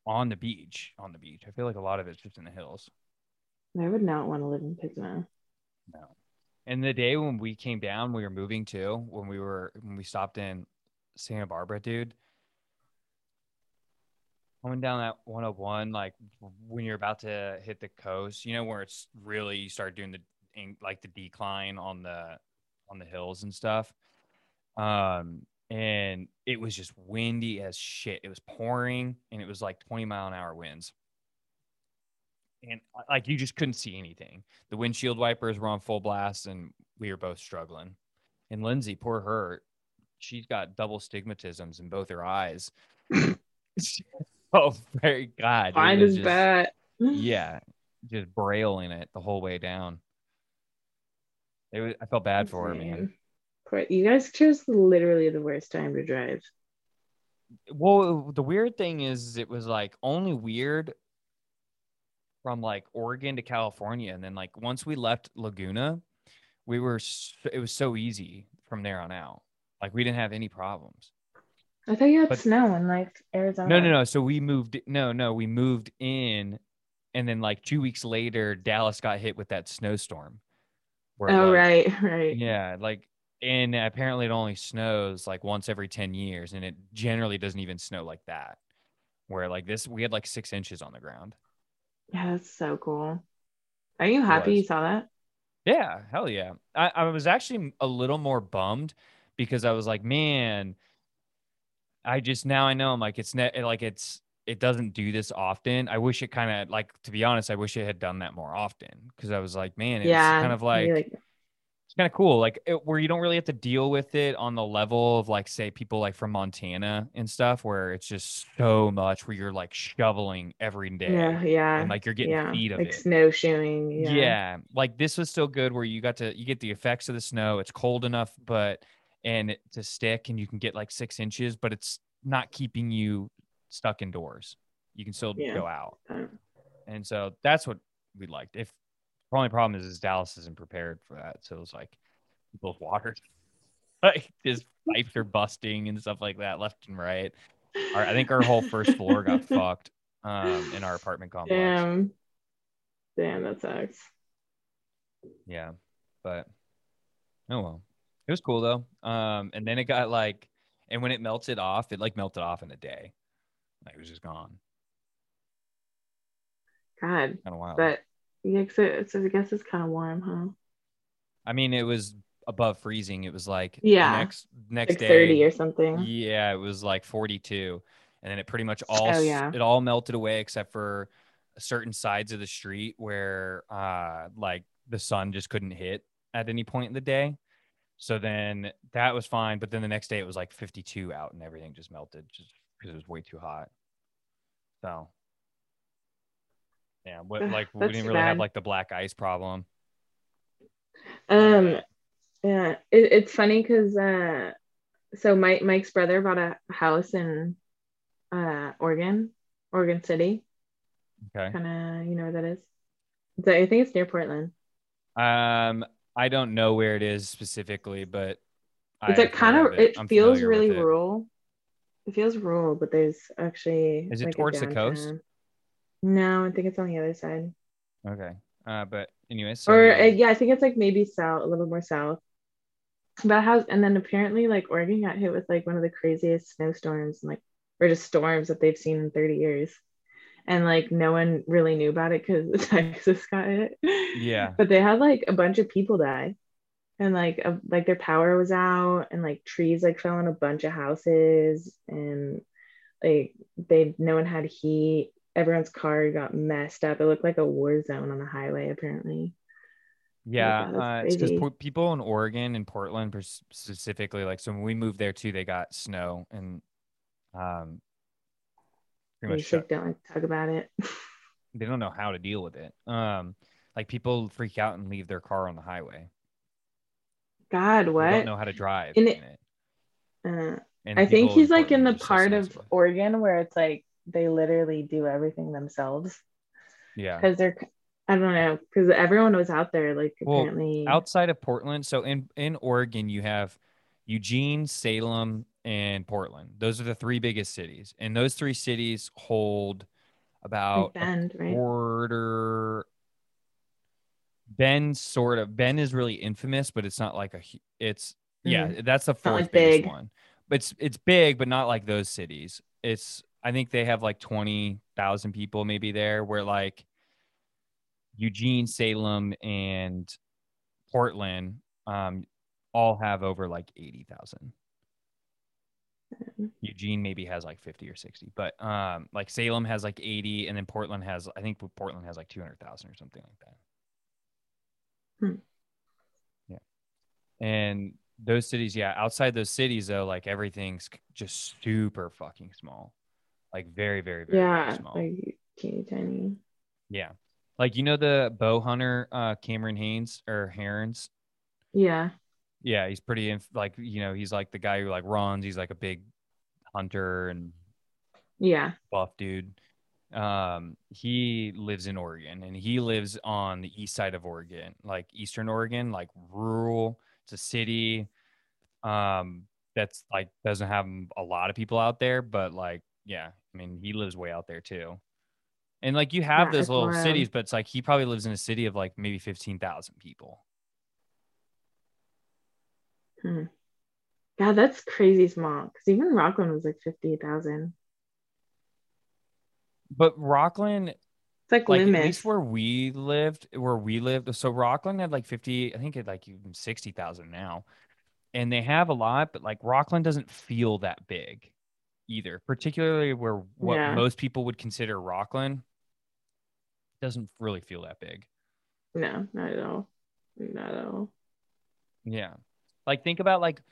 on the beach on the beach. I feel like a lot of it's just in the hills. I would not want to live in Pismo. No. And the day when we came down, we were moving to when we were when we stopped in Santa Barbara, dude. Coming down that 101, like when you're about to hit the coast, you know where it's really you start doing the like the decline on the on the hills and stuff. Um, and it was just windy as shit. It was pouring, and it was like 20 mile an hour winds. And uh, like you just couldn't see anything the windshield wipers were on full blast and we were both struggling. And Lindsay, poor her, she's got double stigmatisms in both her eyes. oh, very God. was as bat. Yeah, just brailing it the whole way down. It was, I felt bad for her, man. Poor- You guys chose literally the worst time to drive. Well, the weird thing is, it was like only weird from like Oregon to California, and then like once we left Laguna, we were it was so easy from there on out. Like we didn't have any problems. I thought you had But- snow in like Arizona. No, no, no. So we moved. No, no, we moved in, and then like two weeks later, Dallas got hit with that snowstorm. Oh, like, right, right. Yeah, like, and apparently it only snows like once every ten years, and it generally doesn't even snow like that. Where like this, we had like six inches on the ground. Yeah, that's so cool. Are you happy you saw that? Yeah, hell yeah. I, I was actually a little more bummed because I was like, man, I just now I know I'm like it's net like it's it doesn't do this often. I wish it kind of like to be honest, I wish it had done that more often because I was like, man, it's yeah. kind of maybe, like, it's kind of cool, like it, where you don't really have to deal with it on the level of like say people like from Montana and stuff, where it's just so much where you're like shoveling every day yeah, yeah. and like you're getting yeah. feet of like it. snowshoeing. Yeah. Yeah. like this was still good where you got to you get the effects of the snow. It's cold enough, but and it, to stick, and you can get like six inches, but it's not keeping you stuck indoors. You can still Yeah. go out, Um, and so that's what we liked. If only problem is, is Dallas isn't prepared for that, so it's like people's water, like just pipes are busting and stuff like that left and right. Our, I think our whole first floor got fucked um, in our apartment complex. Damn. Damn, that sucks. Yeah, but oh well, it was cool though. Um, and then it got like, and when it melted off, it like melted off in a day. Like it was just gone. God, Kind of wild. but yeah, so, I guess it's kind of warm, huh? I mean, it was above freezing. It was like Yeah. next next Like day. 30 or something. Yeah, it was like 42. And then it pretty much all Oh, yeah. it all melted away except for certain sides of the street where uh like the sun just couldn't hit at any point in the day. So then that was fine, but then the next day it was like 52 out and everything just melted just because it was way too hot. So yeah, what like we didn't really have like the black ice problem. Um, yeah, it, it's funny because uh, so Mike Mike's brother bought a house in uh Oregon, Oregon City. Okay. Kind of, you know where that is. So I think it's near Portland. Um, I don't know where it is specifically, but It's I've like kind of it. it feels really it. rural. It feels rural, but there's actually Is it like, towards the coast? No, I think it's on the other side. Okay. Uh, but anyways, so or uh, yeah, I think it's like maybe south, a little more south. But how, and then apparently like Oregon got hit with like one of the craziest snowstorms, and like or just storms that they've seen in 30 years, and like no one really knew about it because Texas got hit. Yeah. But they had like a bunch of people die, and like a, like their power was out, and like trees like fell on a bunch of houses, and like they no one had heat. Everyone's car got messed up. It looked like a war zone on the highway apparently. Yeah, uh, it's because people in Oregon and Portland specifically, like, so when we moved there too, they got snow and um, pretty much like don't like talk about it. they don't know how to deal with it. Um, like people freak out and leave their car on the highway. God, They what? don't know how to drive In in it- it. Uh, And I think he's like in the are just so part of. Oregon where it's like they literally do everything themselves yeah. because they're I don't know because everyone was out there like Well, apparently outside of Portland, so in in Oregon, you have Eugene, Salem, and Portland. Those are the three biggest cities, and those three cities hold about like a Bend, right? Bend sort of Bend is really infamous, but it's not like a. It's yeah, mm. that's the fourth like, biggest big. one, but it's it's big, but not like those cities. It's I think they have like twenty thousand people maybe there, where like Eugene, Salem, and Portland um all have over like eighty thousand. Mm-hmm. Eugene maybe has like 50 or 60, but um like Salem has like 80 and then Portland has I think Portland has like 200,000 or something like that. Hmm. Yeah. And those cities, yeah, outside those cities though, like everything's just super fucking small. Like very very very, very yeah, small. like teeny tiny. yeah. Like you know the bow hunter uh Cameron Hanes or Herons? Yeah, Yeah, he's pretty inf- like you know, he's like the guy who like runs, he's like a big hunter and yeah, buff dude. Um, he lives in Oregon and he lives on the east side of Oregon, like eastern Oregon, like rural. It's a city. Um, that's like doesn't have a lot of people out there, but like, yeah, I mean, he lives way out there too. And like you have Yeah, those little wild. cities, but it's like he probably lives in a city of like maybe 15,000 people. Hmm. God, that's crazy small. Because even Rocklin was like fifty thousand. But Rocklin, It's like, like at least where we lived, where we lived. So Rocklin had like 50, I think it like even 60,000 now. And they have a lot, but like Rocklin doesn't feel that big either, particularly where what Yeah. most people would consider Rocklin doesn't really feel that big. No, not at all. Not at all. Yeah. Like think about like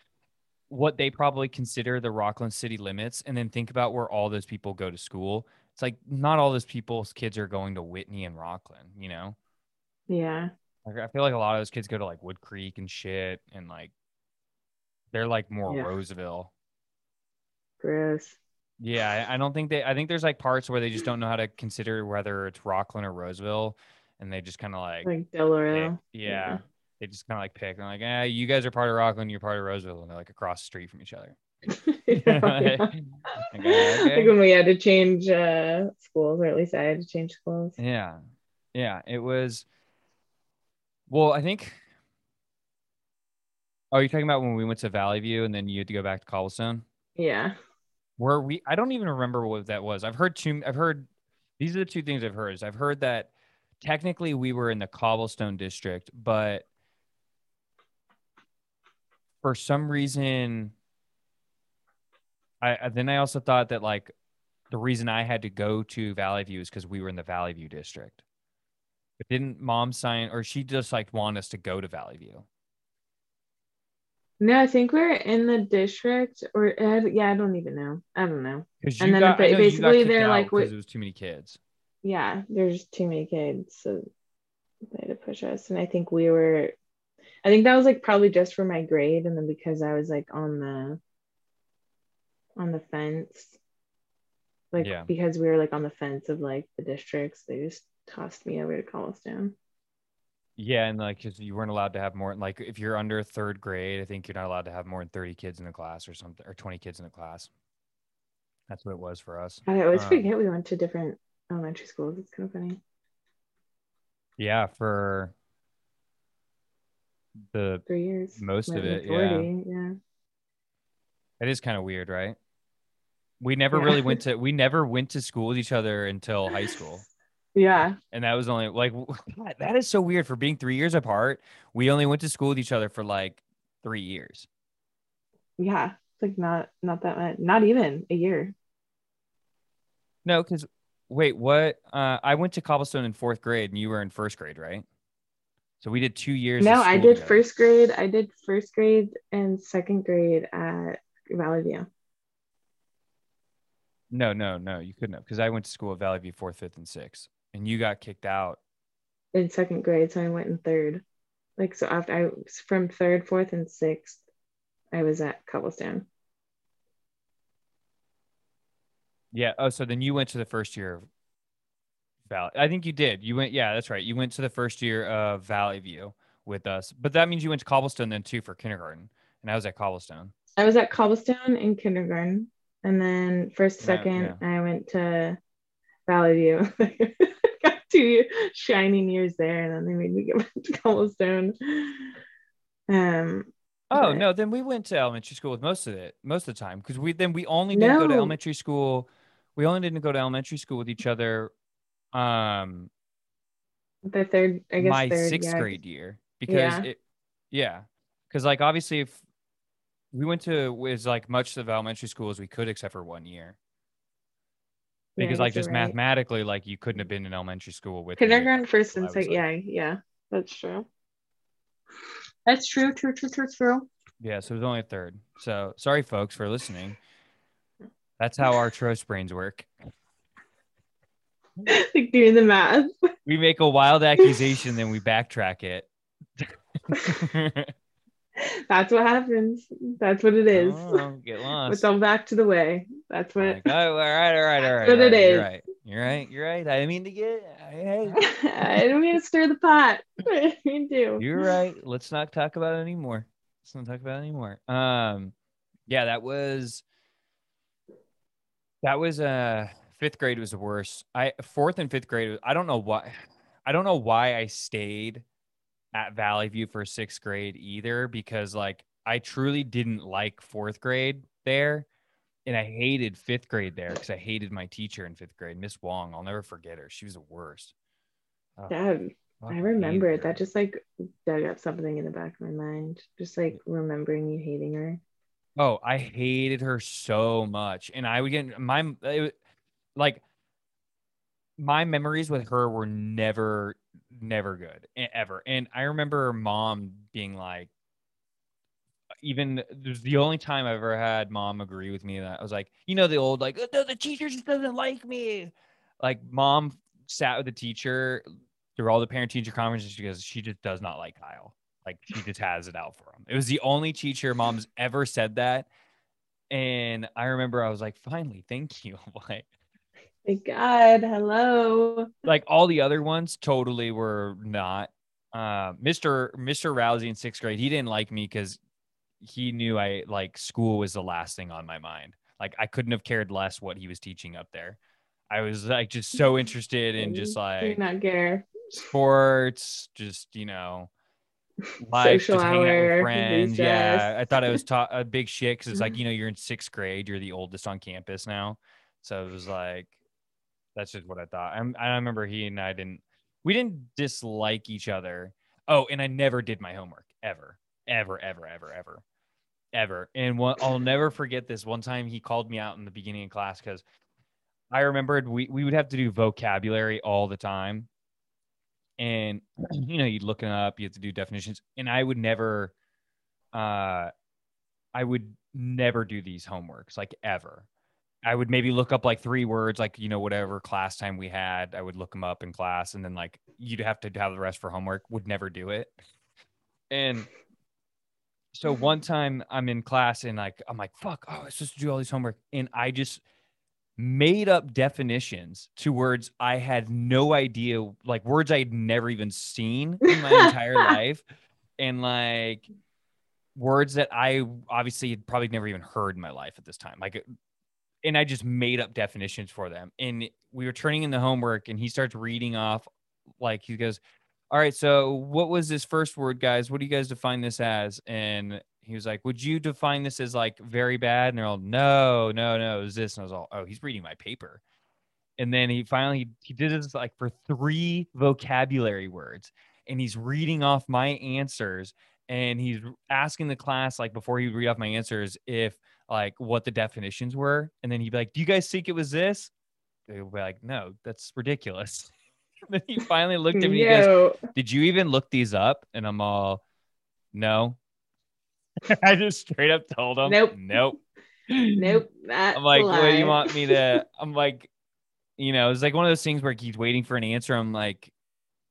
what they probably consider the Rocklin city limits and then think about where all those people go to school. It's like not all those people's kids are going to Whitney and Rocklin, you know? Yeah. Like I feel like a lot of those kids go to like Woodcreek and shit, and like they're like more Yeah. Roseville. Gross. Yeah, I don't think they. I think there's like parts where they just don't know how to consider whether it's Rocklin or Roseville, and they just kind of like, Like pick- Del Oro. yeah, they just kind of like pick. They're like, eh, you guys are part of Rocklin, you're part of Roseville, and they're like across the street from each other. yeah, yeah. Okay, okay. Like when we had to change uh, schools, or at least I had to change schools. Yeah, yeah, it was. Well, I think. Oh, you're talking about when we went to Valley View and then you had to go back to Cobblestone? Yeah. Where we I don't even remember what that was. I've heard two I've heard these are the two things I've heard. Is I've heard that technically we were in the cobblestone district, but for some reason I then I also thought that like the reason I had to go to Valley View is because we were in the Valley View district. But didn't mom sign or she just like want us to go to Valley View? No, I think we're in the district, or uh, yeah, I don't even know. I don't know. And then got, ba- know basically they're like, because it was too many kids. Yeah, there's too many kids, so they had to push us. And I think we were, I think that was like probably just for my grade, and then because I was like on the on the fence, like Yeah. because we were like on the fence of like the districts, they just tossed me over to Cobblestone. Yeah, and like 'cause you weren't allowed to have more like if you're under third grade, I think you're not allowed to have more than 30 kids in a class or something or 20 kids in a class. That's what it was for us. I always Um, forget we went to different elementary schools. It's kind of funny. Yeah, for the Three years. Most of it, yeah. majority, yeah. it is kind of weird, right? We never Yeah. really went to we never went to school with each other until high school. Yeah. And that was only like God, that is so weird for being 3 years apart. We only went to school with each other for like 3 years. Yeah. It's like not not that much. Not even a year. No, cuz wait, what uh I went to Cobblestone in 4th grade and you were in 1st grade, right? So we did 2 years No, I did together. first grade. I did first grade and second grade at Valley View. No, no, no, you couldn't have because I went to school at Valley View 4th, 5th and 6th and you got kicked out. in second grade, so I went in third. Like so after I was from third, fourth, and sixth, I was at Cobblestone. Yeah. Oh, so then you went to the first year of Valley. I think you did. You went. Yeah, that's right. You went to the first year of Valley View with us, but that means you went to Cobblestone then too for kindergarten, and I was at Cobblestone. I was at Cobblestone in kindergarten, and then first, Yeah, second, I went to Valley View. Two shining years there, and then they made me go back to Cobblestone. Um, Oh But- no, then we went to elementary school with most of it, most of the time, because we then we only didn't go to elementary school. We only didn't go to elementary school with each other. Um, the third, I guess my third, sixth yeah. grade year because Yeah. it yeah because like obviously if we went to as like much of elementary school as we could except for one year Yeah, because like just right. mathematically like you couldn't have been in elementary school with me. Kindergarten, first, and was second. like- Yeah, yeah, that's true. That's true. True. True. True. True. yeah so it was only a third so sorry folks for listening that's how our trust brains work like doing the math. we make a wild accusation then we backtrack it That's what happens. That's what it is. oh, get lost It's all back to the way. That's what. Like, oh, all right all right all right That's what all it right, is. you're right you're right you're right i didn't mean to get hey I don't mean to stir the pot. I didn't mean to. You're right. Let's not talk about it anymore. Let's not talk about it anymore. Um, yeah, that was that was uh fifth grade was the worst. I fourth and fifth grade. I don't know why. I don't know why I stayed at Valley View for sixth grade either, because like I truly didn't like fourth grade there, and I hated fifth grade there because I hated my teacher in fifth grade, Miss Wong. I'll never forget her. She was the worst. Oh, Dad, I remember it. That just like dug up something in the back of my mind. Just like remembering you hating her. Oh, I hated her so much, and I would get my it, like my memories with her were never, never good ever. And I remember mom being like, even there's the only time I've ever had mom agree with me that I was like, you know, the old like, "Oh, the teacher just doesn't like me. Like, mom sat with the teacher through all the parent teacher conferences because she just does not like Kyle. Like, she just has it out for him. It was the only teacher mom's ever said that. And I remember I was like, finally, thank you. like, Thank God. Hello. like all the other ones totally were not. Uh, Mr. Mr. Rousey in sixth grade, he didn't like me because he knew I like school was the last thing on my mind. Like I couldn't have cared less what he was teaching up there. I was like just so interested in just like not care. sports, just you know, life, Social just hanging out hour, with friends. Yeah. I thought it was ta- a big shit because it's like you know you're in sixth grade, you're the oldest on campus now, so it was like that's just what I thought. I'm, I remember he and I didn't we didn't dislike each other. Oh, and I never did my homework ever, ever, ever, ever, ever, ever. And what I'll never forget this one time he called me out in the beginning of class because I remembered we we would have to do vocabulary all the time and you know you'd look it up you have to do definitions and i would never uh i would never do these homeworks like ever i would maybe look up like three words like you know whatever class time we had i would look them up in class and then like you'd have to have the rest for homework would never do it And so one mm. time I'm in class and like I'm like, fuck, oh, I'm supposed to do all these homework. And I just made up definitions to words I had no idea, like words I'd never even seen in my entire life. And like words that I obviously had probably never even heard in my life at this time. Like and I just made up definitions for them. And we were turning in the homework and he starts reading off like he goes, All right, so what was this first word, guys? What do you guys define this as? And he was like, Would you define this as like very bad? And they're all, No, no, no, it was this. And I was all, Oh, he's reading my paper. And then he finally he did this like for three vocabulary words. And he's reading off my answers and he's asking the class like before he read off my answers if like what the definitions were and then he'd be like do you guys think it was this? They would be like no that's ridiculous. Then he finally looked at me and he goes did you even look these up? And i'm all no. I just straight up told him nope. Nope. Nope i'm like what do you want me to i'm like you know it's like one of those things where he's waiting for an answer. I'm like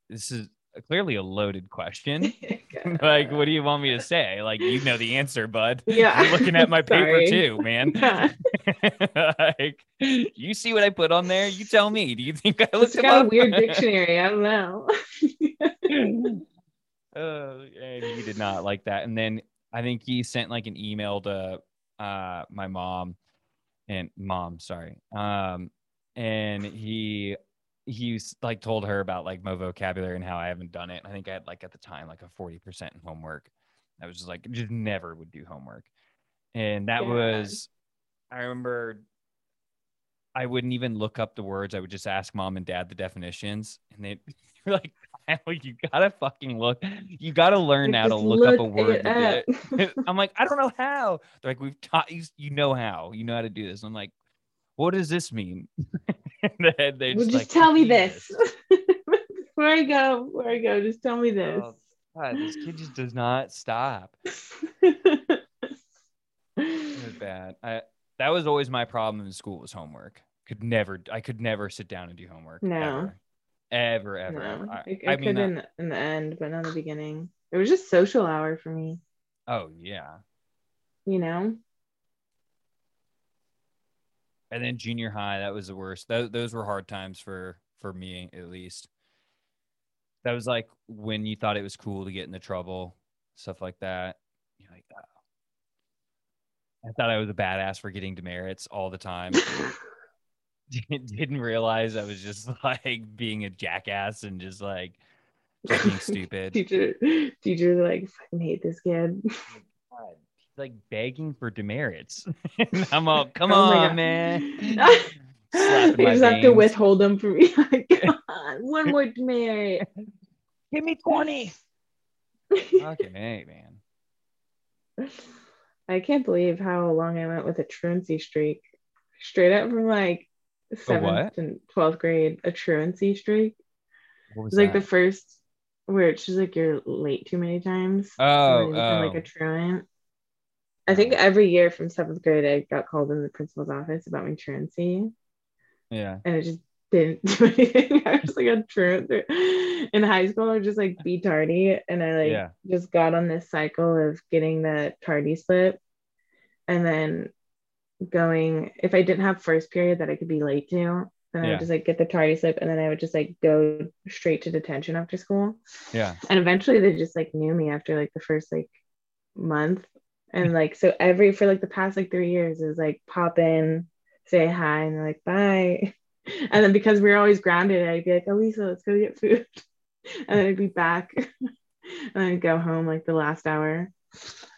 this is clearly a loaded question. like, what do you want me to say? Like, you know the answer, bud. Yeah. I'm looking at my paper too, man. Yeah. like, you see what I put on there? You tell me. Do you think I looked it's got up? a weird dictionary? I don't know. uh, and he did not like that. And then I think he sent like an email to uh my mom and mom, sorry. Um, and he he like told her about like my vocabulary and how I haven't done it. I think I had like at the time like a 40% in homework. I was just like just never would do homework. And that yeah. was I remember I wouldn't even look up the words. I would just ask mom and dad the definitions and they were like you gotta fucking look. You gotta learn how to look, look, up a word. I'm like, I don't know how. They're like, we've taught you. You know how. You know how to do this. I'm like, what does this mean? they just, well, just like, tell me this. Before I go, before I go, just tell me this. Oh, God, this kid just does not stop. it was bad. I that was always my problem in school was homework. Could never I could never sit down and do homework. No. Ever, ever, ever. No. ever. I, I, I, I could uh in, in the end, but not the beginning. It was just social hour for me. Oh yeah. You know? And then junior high that was the worst. Th- those were hard times for for me at least. That was like when you thought it was cool to get into trouble stuff like that. You're like oh. i thought i was a badass for getting demerits all the time. Didn't realize i was just like being a jackass and just like just being stupid. Teacher teacher like fucking hate this kid. Oh God like begging for demerits. I'm all, come oh on, man. you just have to withhold them from me. Oh like, one more demerit. Give me 20. okay, man. I can't believe how long I went with a truancy streak. Straight up from like seventh and twelfth grade, a truancy streak. What was, it was like the first where it's just like you're late too many times. Oh, oh. like a oh. truant. I think every year from seventh grade, I got called in the principal's office about my truancy. Yeah. And it just didn't do anything. I was like a truant. In high school, I would just like be tardy. And I like yeah. just got on this cycle of getting the tardy slip and then going, if I didn't have first period that I could be late to, then yeah. I would just like get the tardy slip and then I would just like go straight to detention after school. Yeah. And eventually they just like knew me after like the first like month and like so every for like the past like three years is like pop in, say hi, and like bye. And then because we are always grounded, I'd be like, Elisa, let's go get food. and then I'd be back. and then I'd go home like the last hour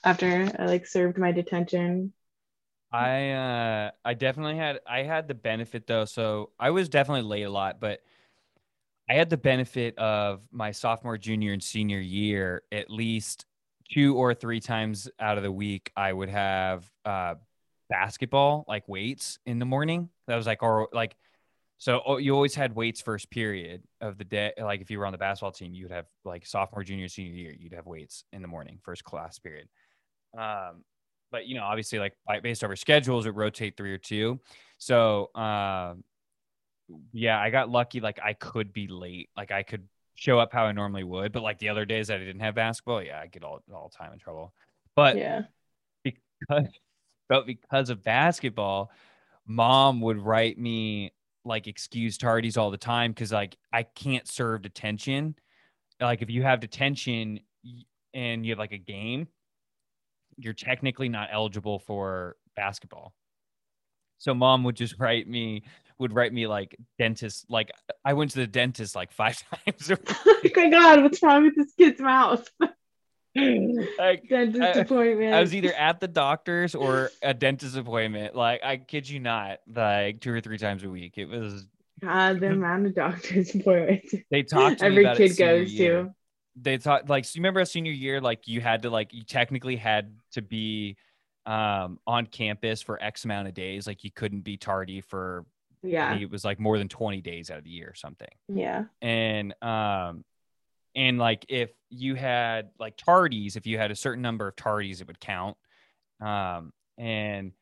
after I like served my detention. I uh I definitely had I had the benefit though. So I was definitely late a lot, but I had the benefit of my sophomore, junior, and senior year at least two or three times out of the week, I would have uh, basketball, like weights in the morning. That was like, or like, so oh, you always had weights first period of the day. Like if you were on the basketball team, you would have like sophomore, junior, senior year, you'd have weights in the morning, first class period. Um, but you know, obviously, like based over schedules, it rotate three or two. So, uh, yeah, I got lucky. Like I could be late. Like I could show up how I normally would. But like the other days that I didn't have basketball, yeah, I get all all time in trouble. But yeah. because but because of basketball, mom would write me like excuse tardies all the time because like I can't serve detention. Like if you have detention and you have like a game, you're technically not eligible for basketball. So mom would just write me would write me like dentist like I went to the dentist like five times. oh my god, what's wrong with this kid's mouth? like Dentist I, appointment. I was either at the doctor's or a dentist appointment. Like I kid you not, like two or three times a week. It was God, the amount of doctor's appointments they talked to me every kid goes year. to. They thought like so you remember a senior year, like you had to like you technically had to be um on campus for X amount of days. Like you couldn't be tardy for I Yeah, it was like more than 20 days out of the year or something. yeah. and um and like if you had like tardies if you had a certain number of tardies it would count um and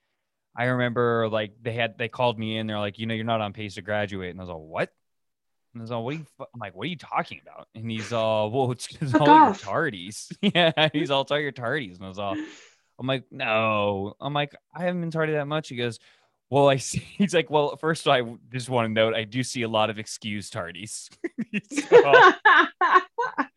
i remember like they had they called me in they're like you know you're not on pace to graduate and i was like what and I was like, what are you, fu-" I'm like, what are you talking about? And he's all, well, it's Fuck all your tardies. yeah. He's all, it's all your tardies. And I was all, I'm like, no. I'm like, I haven't been tardy that much. He goes, well, I see. He's like, well, first all, I just want to note, I do see a lot of excused tardies.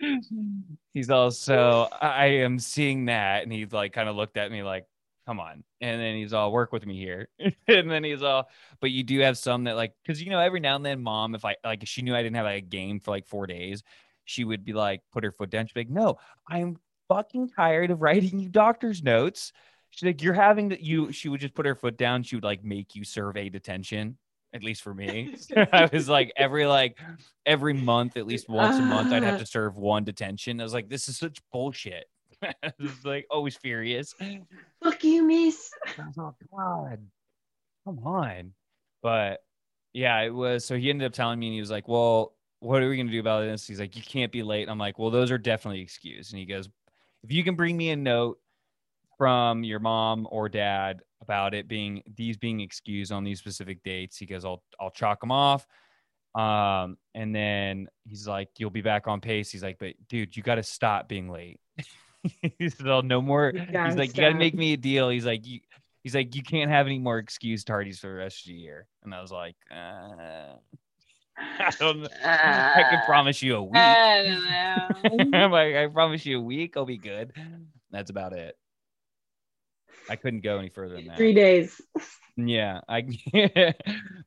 He's also I am seeing that, and he's like kind of looked at me like, come on, and then he's all work with me here, and then he's all, but you do have some that like, because you know every now and then, mom, if I like, if she knew I didn't have like, a game for like four days, she would be like, put her foot down, she'd be like, no, I'm fucking tired of writing you doctor's notes. She's like, you're having that you. She would just put her foot down. She would like make you survey detention. At least for me, I was like every like every month, at least once a month, I'd have to ah. serve one detention. I was like, this is such bullshit. I was like always furious. Fuck you, miss. oh God, come on. But yeah, it was. So he ended up telling me, and he was like, well, what are we gonna do about this? He's like, you can't be late. I'm like, well, those are definitely excused. And he goes, if you can bring me a note from your mom or dad about it being these being excused on these specific dates, he goes, I'll I'll chalk them off. Um, and then he's like, You'll be back on pace. He's like, But dude, you gotta stop being late. he's all no more. He's like, You gotta make me a deal. He's like, you he's like, You can't have any more excused tardies for the rest of the year. And I was like, uh, I don't I can promise you a week. I don't know. I'm like, I promise you a week, I'll be good. That's about it. I couldn't go any further than that. Three days. Yeah, I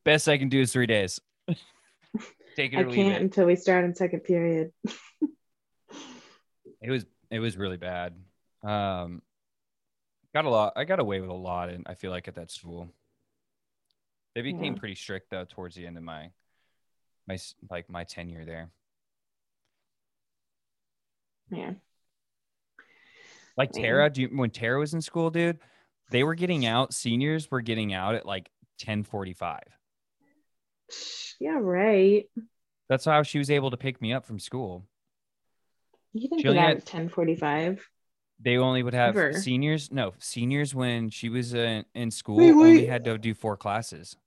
best I can do is three days. Take it I or can't it. until we start in second period. It was it was really bad. Um, got a lot. I got away with a lot, and I feel like at that school, they became Yeah. pretty strict though towards the end of my my like my tenure there. Yeah. Like Tara, do you, when Tara was in school, dude, they were getting out. Seniors were getting out at like ten forty five. Yeah, right. That's how she was able to pick me up from school. You didn't get out at ten forty five. They only would have Ever. seniors. No, seniors when she was in, in school Wait, only had to do four classes.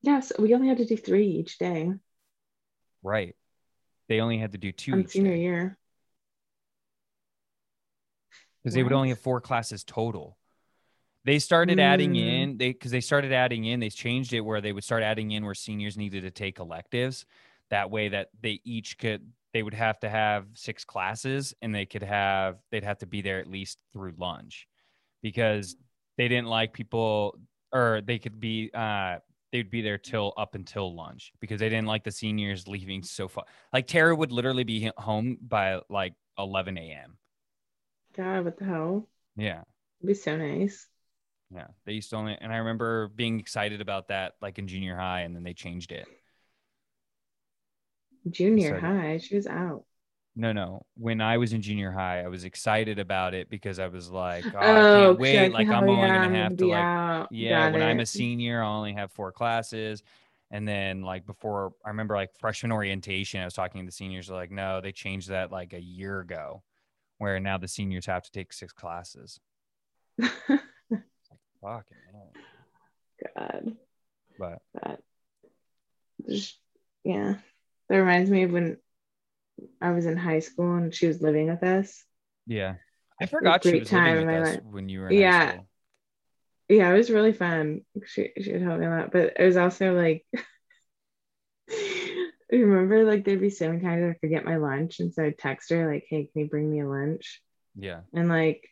Yes, we only had to do three each day Right. They only had to do two senior day year. because they would only have four classes total. They started adding Mm. in they because they started adding in. They changed it where they would start adding in where seniors needed to take electives. That way, that they each could they would have to have six classes and they could have they'd have to be there at least through lunch because they didn't like people or they could be uh they'd be there till up until lunch because they didn't like the seniors leaving so far. Like Tara would literally be home by like 11 a.m. God, what the hell? Yeah. It'd be so nice. Yeah. They used to only, and I remember being excited about that like in junior high and then they changed it. Junior So- high, she was out. No, no. When I was in junior high, I was excited about it because I was like, oh, I Oh, can't wait. Like, I'm only going to have to, like, out. yeah, Got when I'm a senior, I'll only have four classes. And then, like, before I remember, like, freshman orientation, I was talking to the seniors, like, no, they changed that like a year ago, where now the seniors have to take six classes. Fucking hell. God, But that. Just, yeah, that reminds me of when I was in high school and she was living with us. Yeah. I forgot she was time living with us life. when you were Yeah. Yeah, it was really fun. She she would help me a lot, but it was also like remember like there'd be so many times I'd forget my lunch, and so I'd text her like, "Hey, can you bring me a lunch?" Yeah. And like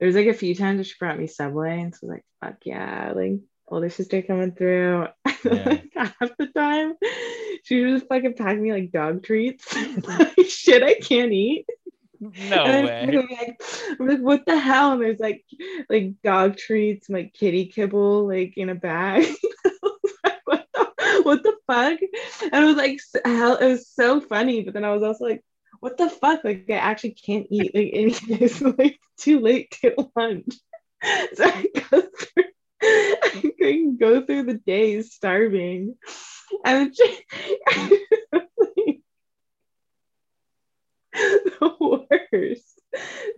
there was like a few times she brought me Subway, and so I was like, "Fuck yeah!" Like older sister coming through. Yeah. like half the time, she would just fucking pack me like dog treats, like shit I can't eat. No And way. I'm like, I'm like, what the hell? And there's like like dog treats, like kitty kibble, like in a bag. Like, what the what the fuck? And it was like hell, it was so funny, but then I was also like, what the fuck? Like I actually can't eat like anything. It's like too late to lunch. So I go through I can go through the days starving. And it's the worst.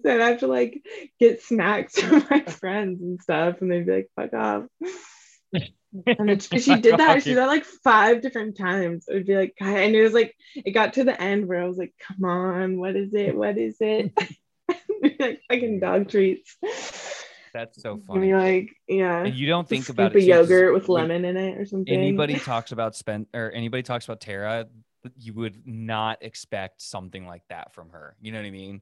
So I'd have to like get snacks from my friends and stuff, and they'd be like, fuck off. And then she, she did that. She did that like five different times. It would be like, God, and it was like, it got to the end where I was like, come on, what is it? What is it? like fucking dog treats. That's so funny. me like, yeah. And you don't think about it. yogurt with lemon in it or something. Anybody talks about Spen or anybody talks about Tara, you would not expect something like that from her. You know what I mean?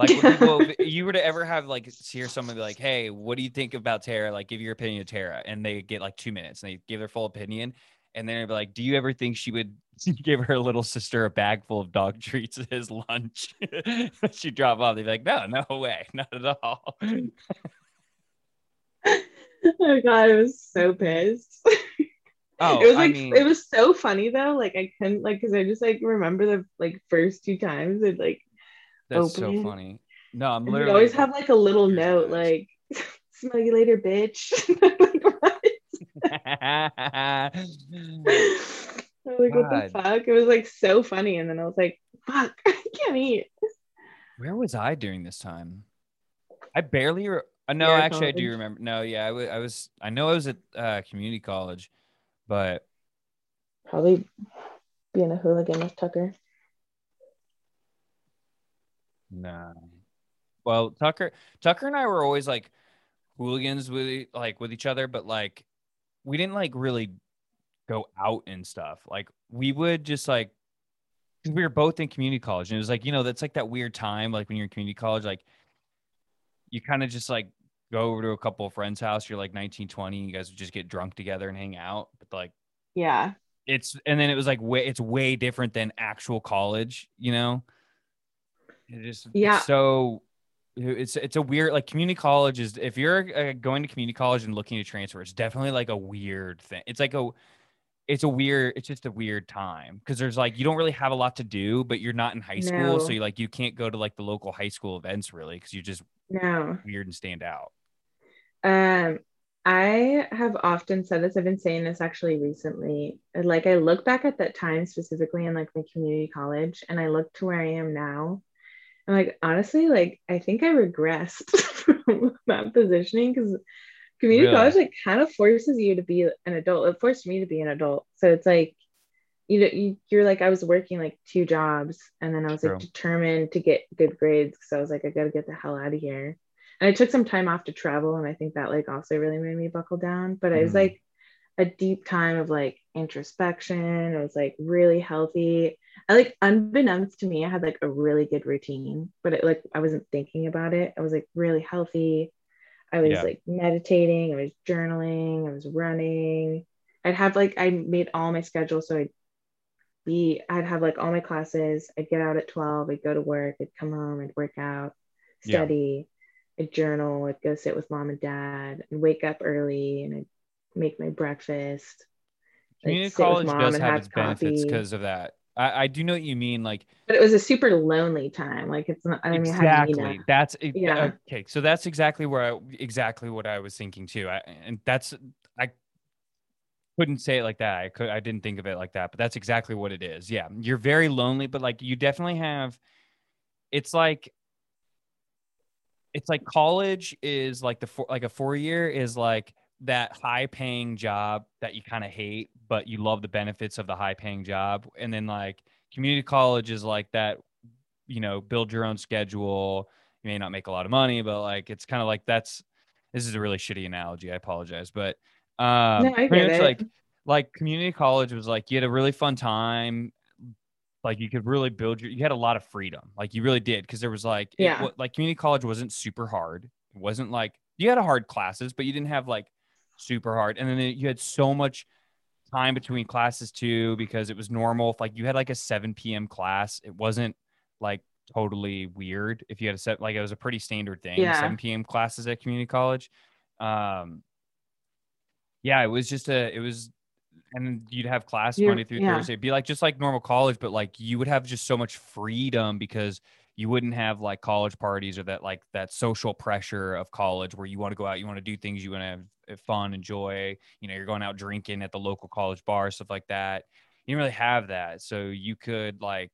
Like people, if you were to ever have like hear someone be like, "Hey, what do you think about Tara?" Like, give your opinion of Tara, and they get like two minutes, and they give their full opinion, and then they'd be like, "Do you ever think she would give her little sister a bag full of dog treats as lunch?" She'd drop off. They'd be like, "No, no way, not at all." oh god, I was so pissed. Oh, it was I like mean- it was so funny though. Like I couldn't like because I just like remember the like first two times it like That's so funny. No, I'm and you literally always have like a little tears in my note like smell you later, bitch. I was like, what the fuck? It was like so funny, and then I was like, fuck, I can't eat. Where was I during this time? I barely. Re- uh, no, at actually, I do remember. No, yeah, I wa- I was. I know I was at uh, community college, but Probably being a hooligan with Tucker. No. Well, Tucker, Tucker and I were always like hooligans with like with each other, but like we didn't like really go out and stuff. Like we would just like because we were both in community college, and it was like you know that's like that weird time, like when you're in community college, like you kind of just like go over to a couple of friends' house. You're like 19, 20, you guys would just get drunk together and hang out. But like Yeah. it's and then it was like way it's way different than actual college, you know. It it's Yeah. so it's it's a weird like community college is if you're uh, going to community college and looking to transfer, it's definitely like a weird thing. It's like a it's a weird it's just a weird time because there's like you don't really have a lot to do but you're not in high school so No. you like you can't go to like the local high school events really because you're just No. weird and stand out Um, I have often said this. I've been saying this actually recently. Like I look back at that time specifically in like my community college, and I look to where I am now. And like honestly, like I think I regressed from that positioning because community Really? college like kind of forces you to be an adult. It forced me to be an adult. So it's like you know you, you're like I was working like two jobs, and then I was True. like determined to get good grades because I was like I got to get the hell out of here and I took some time off to travel, and I think that like also really made me buckle down. But it was Mhm. like a deep time of like introspection. It was like really healthy. I like unbeknownst to me, I had like a really good routine, but it like I wasn't thinking about it. I was like really healthy. I was Yeah. like meditating, I was journaling, I was running. I'd have like I made all my schedule so I'd be I'd have like all my classes. I'd get out at 12, I'd go to work, I'd come home, I'd work out, Yeah. study, I'd journal, I'd go sit with mom and dad, and wake up early and I'd make my breakfast. Community with college does have its benefits because of that I, I do know what you mean like But it was a super lonely time. Like it's not I mean exactly that's Yeah. Uh, okay so that's exactly where I, exactly what i was thinking too I, and that's i couldn't say it like that i could i didn't think of it like that but that's exactly what it is yeah you're very lonely but like you definitely have it's like it's like college is like the four, like a four year is like that high paying job that you kind of hate but you love the benefits of the high paying job and then like community college is like that, you know, build your own schedule. You may not make a lot of money, but like it's kind of like that's this is a really shitty analogy. I apologize, but um, No, pretty much it. like like community college was like you had a really fun time. Like you could really build your, you had a lot of freedom. Like you really did because there was like, Yeah. wa- like community college wasn't super hard. It wasn't like you had a hard classes, but you didn't have like super hard. And then you had so much time between classes too because it was normal. If like you had like a 7 p.m. class, it wasn't like totally weird if you had a set like it was a pretty standard thing. Yeah. 7 p.m. classes at community college. Um yeah, it was just a it was and you'd have class You- Monday through yeah. Thursday. It'd be like just like normal college, but like you would have just so much freedom because you wouldn't have like college parties or that like that social pressure of college where you want to go out, you want to do things, you want to have fun, enjoy. You know, you're going out drinking at the local college bar, stuff like that. You didn't really have that, so you could like.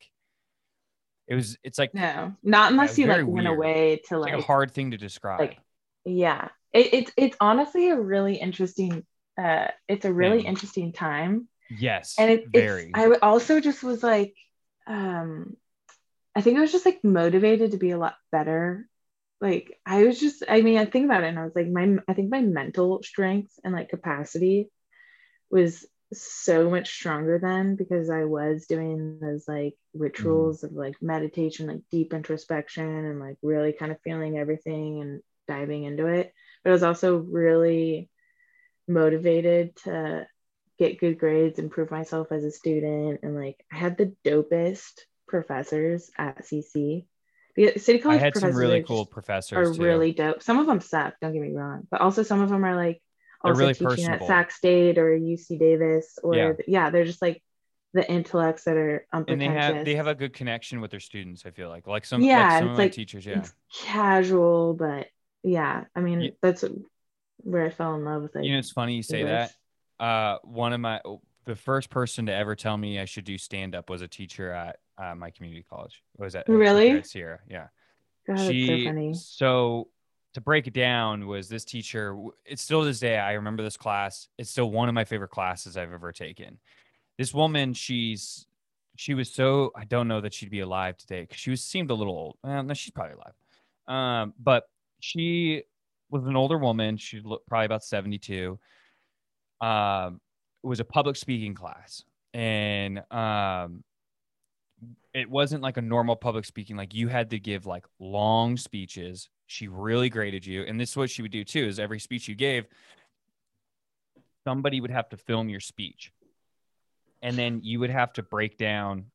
It was. It's like No, not unless it's you like went weird. away to like like, a hard thing to describe. like yeah. It, it's it's honestly a really interesting. Uh, it's a really Thing. interesting time, yes, and it, very. it's. I also just was like, um, I think I was just like motivated to be a lot better. Like I was just. I mean, I think about it, and I was like, my. I think my mental strength and like capacity was so much stronger then because I was doing those like rituals of like meditation, like deep introspection, and like really kind of feeling everything and diving into it. But I was also really motivated to get good grades, improve myself as a student, and like I had the dopest professors at CC. The city I college had some really cool professors are too. really dope. Some of them suck, don't get me wrong, but also some of them are like They're also really teaching personable. at Sac State or UC Davis or Yeah. yeah, they're just like the intellects that are and they have they have a good connection with their students. I feel like like some Yeah, like some it's of my like- teachers. Yeah, casual, but yeah, I mean Ye- that's where I fell in love with it. you know it's funny you say that. English. Uh, one of my the first person to ever tell me I should do stand up was a teacher at uh, my community college. What was that Really? Sierra? Yeah. God, she so so to break it down was this teacher it's still to this day i remember this class it's still one of my favorite classes i've ever taken this woman she's she was so i don't know that she'd be alive today because she was seemed a little old well, no she's probably alive um but she was an older woman she looked probably about 72 um it was a public speaking class and um it wasn't like a normal public speaking like you had to give like long speeches. She really graded you and this is what she would do too is every speech you gave somebody would have to film your speech. And then you would have to break down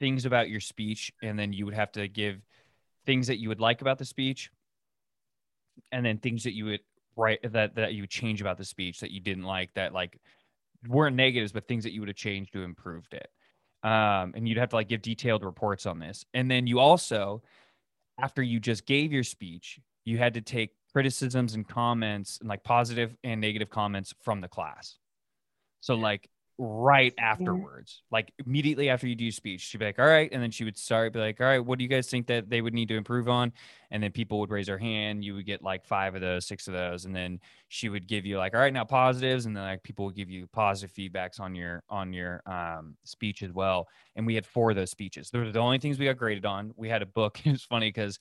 things about your speech and then you would have to give things that you would like about the speech and then things that you would write that that you would change about the speech that you didn't like that like weren't negatives but things that you would have changed to improved it um, and you'd have to like give detailed reports on this. And then you also, after you just gave your speech, you had to take criticisms and comments and like positive and negative comments from the class. So like right afterwards, like immediately after you do speech, she'd be like, "All right," and then she would start be like, "All right, what do you guys think that they would need to improve on?" And then people would raise their hand. You would get like five of those, six of those, and then she would give you like, "All right, now positives," and then like people would give you positive feedbacks on your on your um, speech as well. And we had four of those speeches. Those were the only things we got graded on. We had a book. It was funny because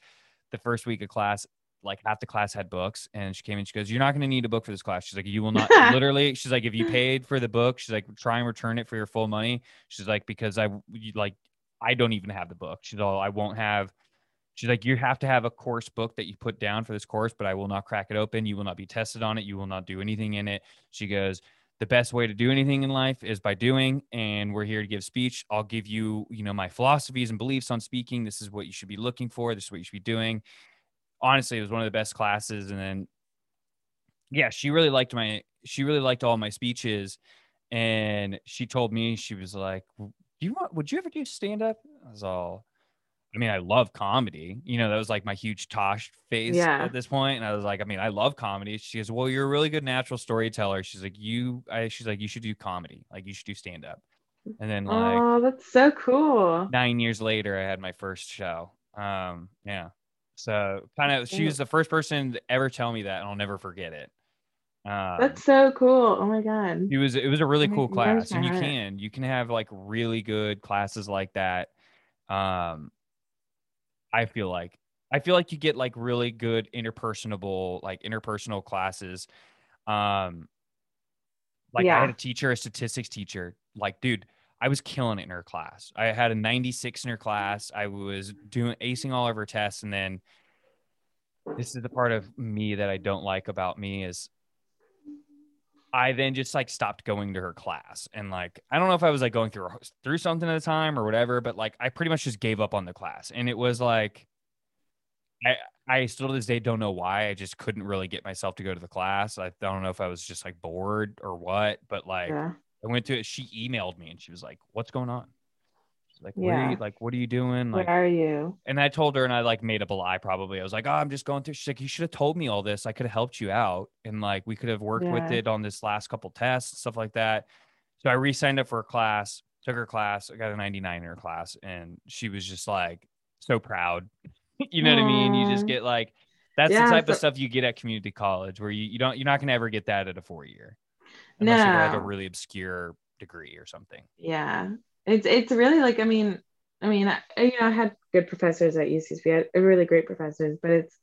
the first week of class, like half the class had books, and she came in. She goes, "You're not going to need a book for this class." She's like, "You will not." literally, she's like, "If you paid for the book, she's like, try and return it for your full money." She's like, "Because I like, I don't even have the book." She's all, "I won't have." She's like, "You have to have a course book that you put down for this course, but I will not crack it open. You will not be tested on it. You will not do anything in it." She goes, the best way to do anything in life is by doing and we're here to give speech i'll give you you know my philosophies and beliefs on speaking this is what you should be looking for this is what you should be doing honestly it was one of the best classes and then yeah she really liked my she really liked all my speeches and she told me she was like do you want would you ever do stand up i was all I mean, I love comedy. You know, that was like my huge Tosh phase Yeah. at this point. And I was like, I mean, I love comedy. She goes, Well, you're a really good natural storyteller. She's like, You, I, she's like, You should do comedy. Like, you should do stand up. And then, like, oh, that's so cool. nine years later, I had my first show. Um, yeah. So, kind of, she was the first person to ever tell me that, and I'll never forget it. Um, That's so cool. Oh my god. it was it was a really Oh cool class, and you can you can have like really good classes like that. Um, I feel like I feel like you get like really good interpersonable like interpersonal classes. Um, like I had a teacher, a statistics teacher. Like, dude, I was killing it in her class. I had a 96 in her class. I was doing acing all of her tests, and then this is the part of me that I don't like about me is I then just like stopped going to her class and like I don't know if I was like going through through something at the time or whatever, but like I pretty much just gave up on the class and it was like I I still to this day don't know why I just couldn't really get myself to go to the class. I don't know if I was just like bored or what, but like Yeah. I went to it. She emailed me and she was like, "What's going on?" She's like, "What are Yeah. you like? What are you doing?" Like, Where are you? and I told her, and I like made up a lie. Probably, I was like, "Oh, I'm just going through." She's like, "You should have told me all this. I could have helped you out, and like we could have worked with it on this last couple tests, and stuff like that." So I re-signed up for a class, took her class, I got a 99 in her class, and she was just like so proud. you know what I mean? You just get like that's Yeah, the type of stuff you get at community college, where you you don't you're not gonna ever get that at a four year, unless you go like a really obscure degree or something. Yeah. It's it's really like I mean I mean I, you know I had good professors at UCSB. I had really great professors, but it's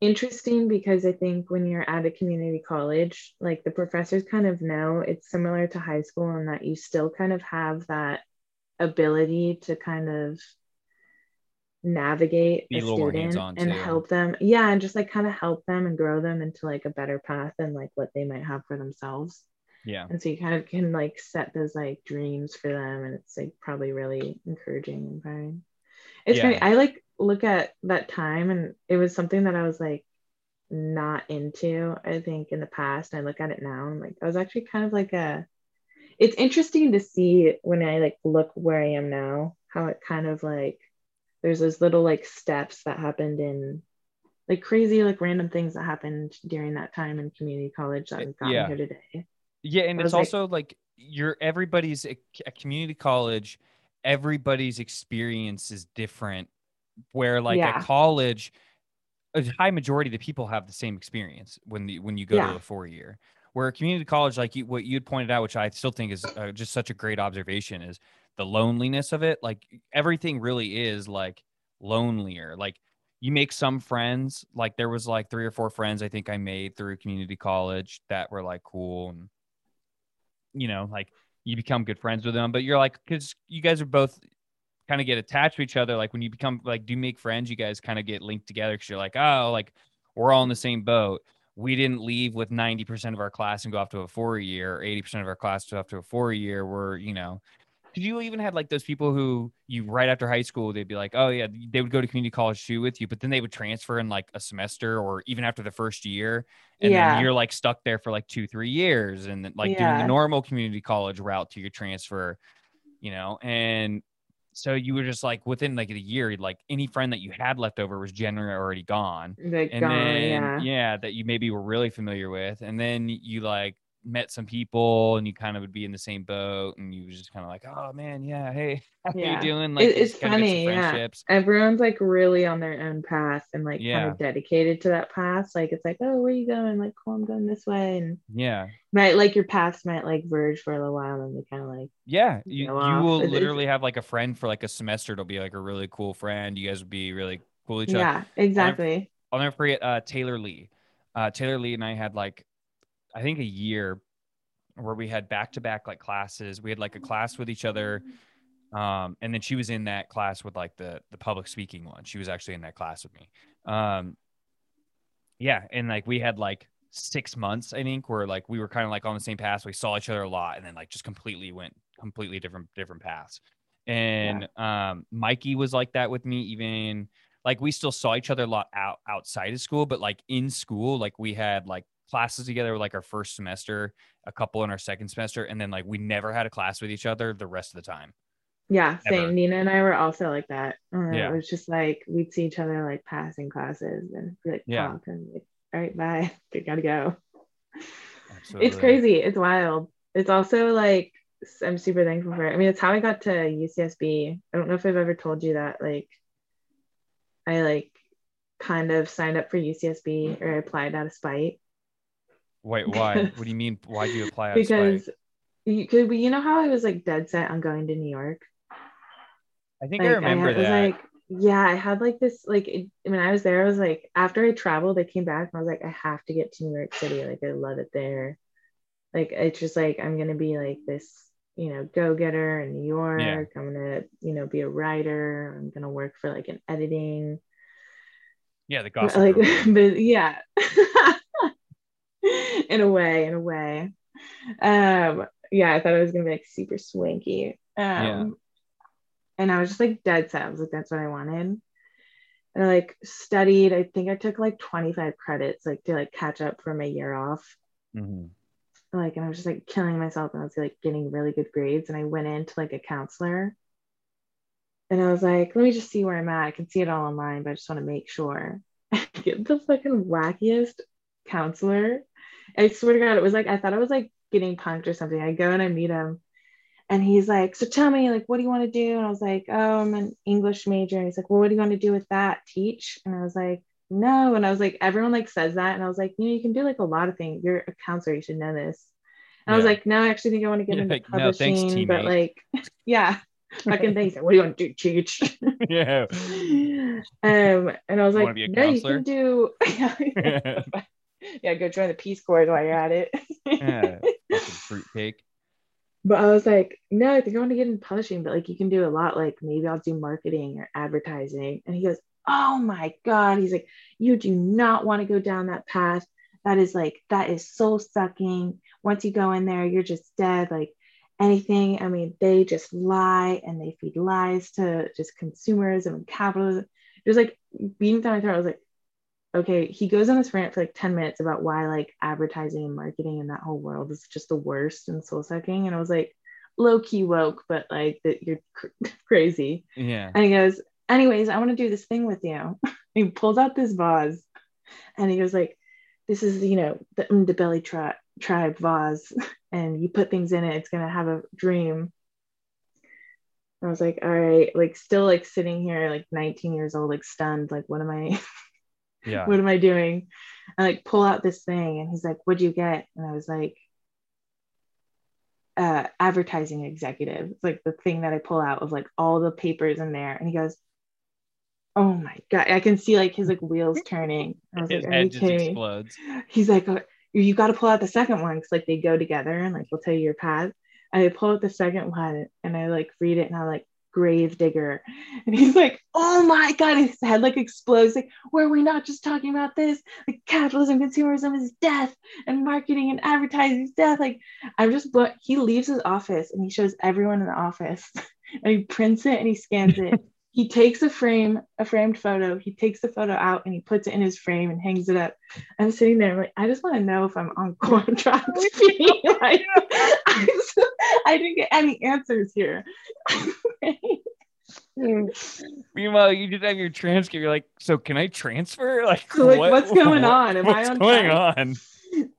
interesting because I think when you're at a community college, like the professors kind of know it's similar to high school in that you still kind of have that ability to kind of navigate Be a a little more student and too. help them yeah and just like kind of help them and grow them into like a better path and like what they might have for themselves Yeah. and so you kind of can like set those like dreams for them and it's like probably really encouraging and fine it's Yeah. funny i like look at that time and it was something that i was like not into i think in the past and i look at it now and like i was actually kind of like a it's interesting to see when i like look where i am now how it kind of like there's those little like steps that happened in like crazy like random things that happened during that time in community college that have gotten Yeah. here today Yeah, and it's like- also like you're everybody's a, at community college, everybody's experience is different. Where like Yeah. at college, a high majority of the people have the same experience when the when you go Yeah. to a four year. Where a community college, like you, what you had pointed out, which I still think is uh, just such a great observation, is the loneliness of it. Like everything really is like lonelier. Like you make some friends. Like there was like three or four friends I think I made through community college that were like cool and you know, like you become good friends with them. But you're like, because you guys are both kind of get attached to each other. Like when you become like, do make friends? You guys kind of get linked together because you're like, oh, like we're all in the same boat. We didn't leave with 90% of our class and go off to a four year, or 80% of our class to off to a four year. We're, you know, you even had like those people who you right after high school, they'd be like, oh, yeah, they would go to community college too with you, but then they would transfer in like a semester or even after the first year and Yeah. then you're like stuck there for like two three years and like doing the normal community college route to your transfer you know? And so you were just like within like a year like any friend that you had left over was generally already gone. Like and gone, then yeah that you maybe were really familiar with and then you like met some people and you kind of would be in the same boat and you was just kind of like oh man yeah hey how Yeah. you doing like It- it's just kinda get some funny, yeah. everyone's like really on their own path and like kind of dedicated to that path like it's like oh where you going like cool i'm going this way and yeah might like your paths might like verge for a little while and they kind of like Yeah, you, you will literally have like a friend for like a semester. It'll be like a really cool friend. You guys would be really cool each other. yeah exactly I'll never forget uh, Taylor Lee. Uh, Taylor Lee and I had like, I think a year where we had back to back like classes. We had like a class with each other. Um, and then she was in that class with like the the public speaking one. She was actually in that class with me. Um, yeah, and like we had like six months, I think, where like we were kind of like on the same path. We saw each other a lot, and then like just completely went completely different different paths. And um, Mikey was like that with me. Even like we still saw each other a lot out outside of school, but like in school, like we had like classes together like our first semester, a couple in our second semester, and then like we never had a class with each other the rest of the time. yeah same. Nina and i were also like that. Uh, Yeah. it was just like we'd see each other like passing classes and like Yeah. talk and like all right bye we gotta go. Absolutely. it's crazy. It's wild. It's also like I'm super thankful for it. I mean it's how i got to ucsb i don't know if i've ever told you that like i like kind of signed up for ucsb or I applied out of spite Wait, why? what do you mean? Why do you apply? because you could you know how I was like dead set on going to New York? I think like, I remember I that. like, yeah, I had like this like it, when I was there, I was like after I traveled, I came back and I was like, I have to get to New York City. Like I love it there. Like it's just like I'm gonna be like this, you know, go-getter in New York. Yeah. I'm gonna, you know, be a writer. I'm gonna work for like an editing. Yeah, the gossip. Like, but yeah. in a way, in a way. Um, yeah, I thought it was gonna be like super swanky. Um, yeah. and I was just like dead set. I was like, that's what I wanted. And I like studied. I think I took like 25 credits like to like catch up for my year off. Mm-hmm. Like, and I was just like killing myself, and I was like getting really good grades. And I went into like a counselor, and I was like, let me just see where I'm at. I can see it all online, but I just want to make sure. get the fucking wackiest counselor. I swear to God, it was like I thought I was like getting punked or something. I go and I meet him, and he's like, "So tell me, like, what do you want to do?" And I was like, "Oh, I'm an English major." And he's like, "Well, what do you want to do with that? Teach?" And I was like, "No." And I was like, everyone like says that, and I was like, you know, you can do like a lot of things. You're a counselor, you should know this. And yeah. I was like, no, I actually think I want to get into like, publishing, no, thanks, but like, yeah, fucking thanks. What do you want to do, teach? yeah. Um, and I was like, no, you can do. yeah, go join the Peace Corps while you're at it. yeah, fruitcake. But I was like, no, I think I want to get in publishing, but like you can do a lot. Like maybe I'll do marketing or advertising. And he goes, oh my god, he's like, you do not want to go down that path. That is like that is soul sucking. Once you go in there, you're just dead. Like anything. I mean, they just lie and they feed lies to just consumerism and capitalism. It was like beating down my throat. I was like, okay, he goes on this rant for like 10 minutes about why like advertising and marketing and that whole world is just the worst and soul sucking. And I was like, low key woke, but like that you're cr- crazy. Yeah. And he goes, anyways, I want to do this thing with you. he pulls out this vase and he goes like, this is, you know, the, the belly tri- tribe vase and you put things in it, it's going to have a dream. I was like, all right, like still like sitting here, like 19 years old, like stunned, like what am I yeah. what am i doing? I like pull out this thing and he's like what'd you get? And i was like uh advertising executive it's like the thing that i pull out of like all the papers in there. And he goes oh my god. I can see like his like wheels turning. I was his like head just explodes. He's like oh, you got to pull out the second one because like they go together and like we'll tell you your path. I pull out the second one and i like read it and i like grave digger. And he's like, oh my God, his head like explodes. Like, were we not just talking about this? Like capitalism, consumerism is death, and marketing and advertising is death. Like, I'm just but he leaves his office and he shows everyone in the office and he prints it and he scans it. he takes a frame, a framed photo, he takes the photo out and he puts it in his frame and hangs it up. I'm sitting there like, I just want to know if I'm on track. like, oh I didn't get any answers here. Meanwhile, you just have your transcript. You're like, so can I transfer? Like, so, like what, what's going what, on? Am what's I on going on?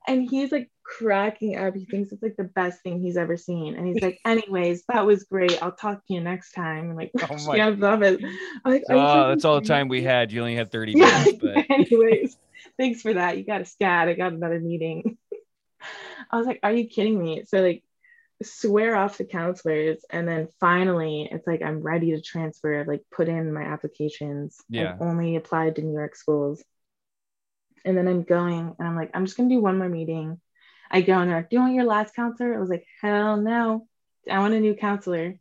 And he's like cracking up. He thinks it's like the best thing he's ever seen. And he's like, anyways, that was great. I'll talk to you next time. And like, oh my god, it. Like, oh, that's all the time we had. You only had 30 minutes. But anyways, thanks for that. You got a scat. I got another meeting. I was like, are you kidding me? So like swear off the counselors and then finally it's like i'm ready to transfer I've like put in my applications. Yeah. i've only applied to new york schools. And then i'm going and i'm like i'm just gonna do one more meeting. I go and they're like do you want your last counselor? I was like hell no. I want a new counselor.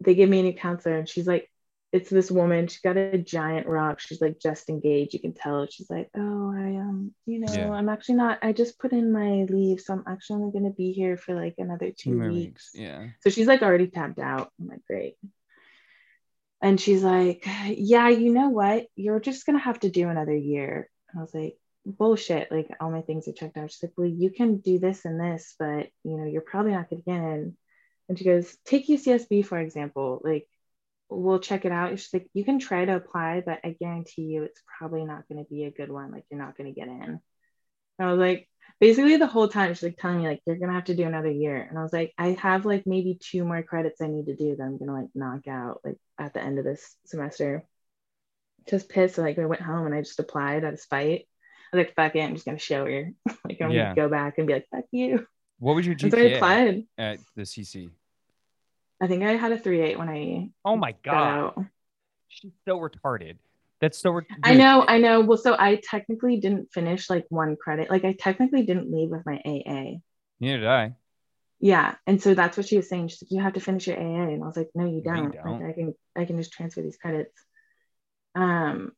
They give me a new counselor and she's like it's this woman. She's got a giant rock. She's like just engaged. You can tell. She's like, oh, I um, you know, yeah. I'm actually not. I just put in my leave, so I'm actually only gonna be here for like another two weeks. weeks. Yeah. So she's like already tapped out. I'm like, great. And she's like, yeah, you know what? You're just gonna have to do another year. And I was like, bullshit. Like all my things are checked out. She's like, well, you can do this and this, but you know, you're probably not gonna get in. And she goes, take UCSB for example. Like we'll check it out. She's like, you can try to apply, but I guarantee you it's probably not going to be a good one. Like, you're not going to get in. And I was like, basically, the whole time, she's like telling me, like, you're going to have to do another year. And I was like, I have like maybe two more credits I need to do that I'm going to like knock out like at the end of this semester. Just pissed. So, like, I went home and I just applied out of spite. I was like, fuck it, I'm just gonna show her. like I'm Yeah. gonna go back and be like, fuck you. What was your And so I GPA applied. at the CC? I think I had a three eight when I Oh my god, she's so retarded. That's so. Re- I know, I know. Well, so I technically didn't finish like one credit. Like I technically didn't leave with my AA. Neither did I. Yeah. And so that's what she was saying. She's like, you have to finish your AA. And I was like, no, you don't. don't. Like I can I can just transfer these credits. Um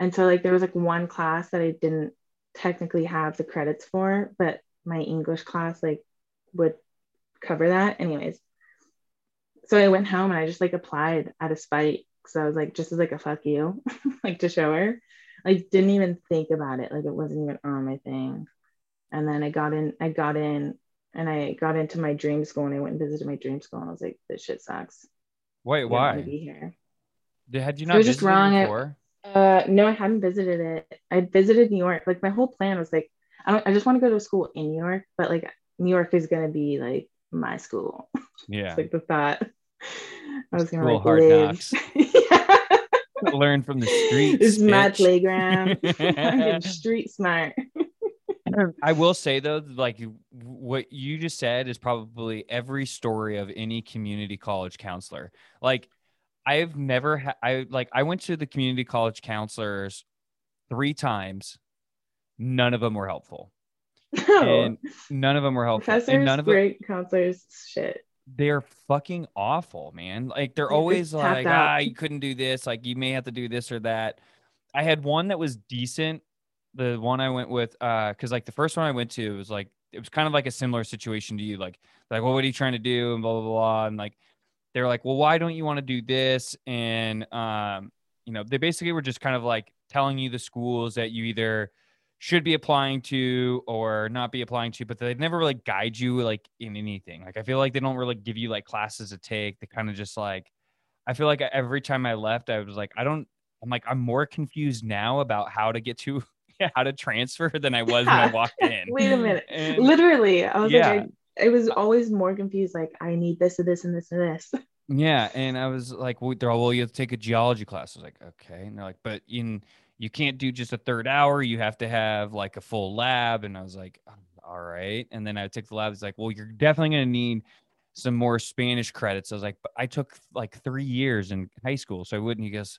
and so like there was like one class that I didn't technically have the credits for, but my English class like would cover that. Anyways. So I went home and I just like applied out of spite. So I was like, just as like a fuck you, like to show her. Like didn't even think about it. Like it wasn't even on my thing. And then I got in, I got in and I got into my dream school and I went and visited my dream school and I was like, this shit sucks. Wait, why? Be here. Did- Had you So not it was just wrong. I- before? Uh, no, I hadn't visited it. I visited New York. Like my whole plan was like, I don't, I just want to go to a school in New York, but like New York is gonna be like my school. Yeah. It's like the thought. I was gonna like hard live. knocks. yeah. Learn from the streets. This is my playground. I'm street smart. I will say though, like what you just said is probably every story of any community college counselor. Like I've never had, I like, I went to the community college counselors three times. None of them were helpful. No. None of them were helpful. Professors, and none of them, great counselors, shit. they're fucking awful, man. Like they're always like, out. ah, you couldn't do this. Like you may have to do this or that. I had one that was decent. The one I went with, uh, because like the first one I went to was like it was kind of like a similar situation to you. Like, like, well, what are you trying to do? And blah blah blah. blah. And like they're like, well, why don't you want to do this? And um, you know, they basically were just kind of like telling you the schools that you either should be applying to or not be applying to, but they never really guide you like in anything. Like I feel like they don't really give you like classes to take. They kind of just like I feel like every time I left, I was like, I don't I'm like, I'm more confused now about how to get to how to transfer than I was when I walked in. Wait a minute. And- Literally, I was Yeah. like, I, I was always more confused. Like, I need this and this and this and this. Yeah, and I was like, well, they're all, well, you have to take a geology class. I was like, okay, and they're like, but in you can't do just a third hour. You have to have like a full lab. And I was like, "Um, all right. And then I took the lab. It's like, well, you're definitely gonna need some more Spanish credits. I was like, but I took like three years in high school, so I wouldn't. You guess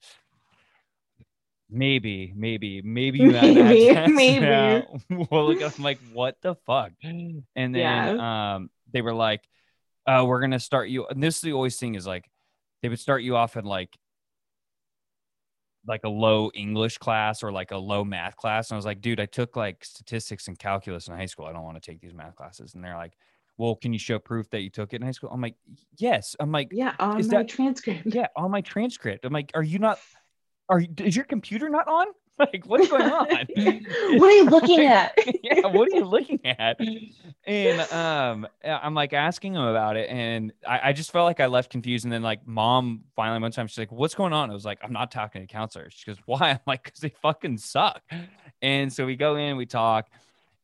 maybe, maybe, maybe you Maybe, maybe. Yeah. well, look, I'm like, what the fuck? And then um, they were like, uh, we're gonna start you. And this is the always thing is like, they would start you off in like like a low English class or like a low math class. And I was like, dude, I took like statistics and calculus in high school. I don't want to take these math classes. And they're like, well, can you show proof that you took it in high school? I'm like, yes. I'm like, Yeah, on Is my that- transcript. yeah, on my transcript. I'm like, are you not? Are you, is your computer not on? Like, what's going on? what are you looking at? yeah, what are you looking at? And um, I'm like asking him about it, and I, I just felt like I left confused. And then like mom finally one time she's like, "What's going on?" I was like, "I'm not talking to counselors." She goes, "Why?" I'm like, "Cause they fucking suck." And so we go in, we talk,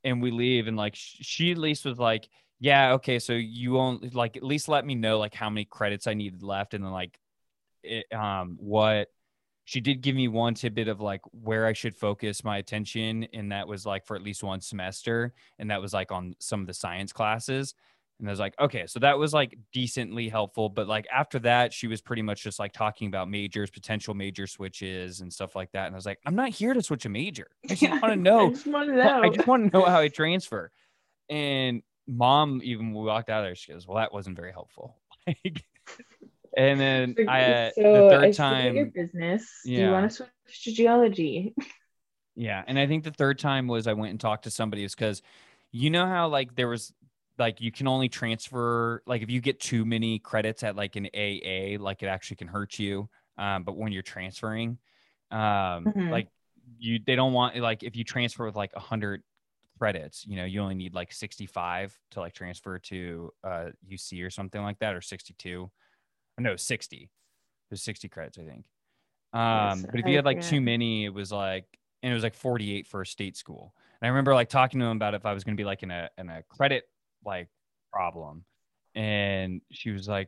and we leave, and like sh- she at least was like, "Yeah, okay, so you only like at least let me know like how many credits I needed left, and then like it, um what." She did give me one tidbit of like where I should focus my attention, and that was like for at least one semester, and that was like on some of the science classes. And I was like, okay, so that was like decently helpful. But like after that, she was pretty much just like talking about majors, potential major switches, and stuff like that. And I was like, I'm not here to switch a major. I just want to I know. just want to I just want to know how I transfer. And mom, even we walked out of there, she goes, "Well, that wasn't very helpful." Like, and then I, uh, so the I third see that your time, business. Do you want to switch to geology? Yeah, and I think the third time was I went and talked to somebody is because you know how like there was like you can only transfer like if you get too many credits at like an AA, like it actually can hurt you. Um, but when you're transferring, um, Mhm. like you they don't want like if you transfer with like a hundred credits, you know, you only need like 65 to like transfer to uh UC or something like that, or 62. No, 60. There's 60 credits, I think. Um, but if you had like too many, it was like, and it was like 48 for a state school. And I remember like talking to him about if I was going to be like in a in a credit like problem, and she was like,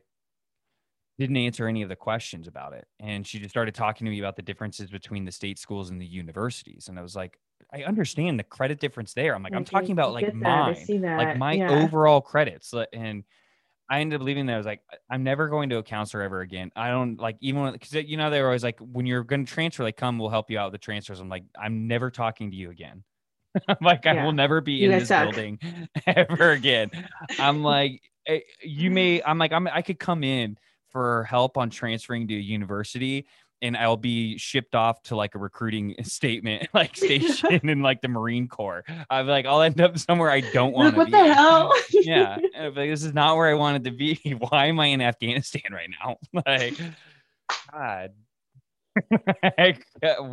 didn't answer any of the questions about it. And she just started talking to me about the differences between the state schools and the universities. And I was like, I understand the credit difference there. I'm like, I'm talking about like get that. I mine, like my yeah. overall credits. And I ended up leaving there. I was like, "I- I'm never going to a counselor ever again. I don't like even because you know they were always like, when you're going to transfer, like, come, we'll help you out with the transfers. I'm like, I'm never talking to you again. I'm like, I will never be You in this suck. building ever again. I'm like, eh, you may. I'm like, I'm. I could come in for help on transferring to a university. And I'll be shipped off to like a recruiting statement, like station in like the Marine Corps. I'm like, I'll end up somewhere I don't want Like, to what be the hell? yeah like this is not where i wanted to be. Why am i in afghanistan right now? Like god. Like,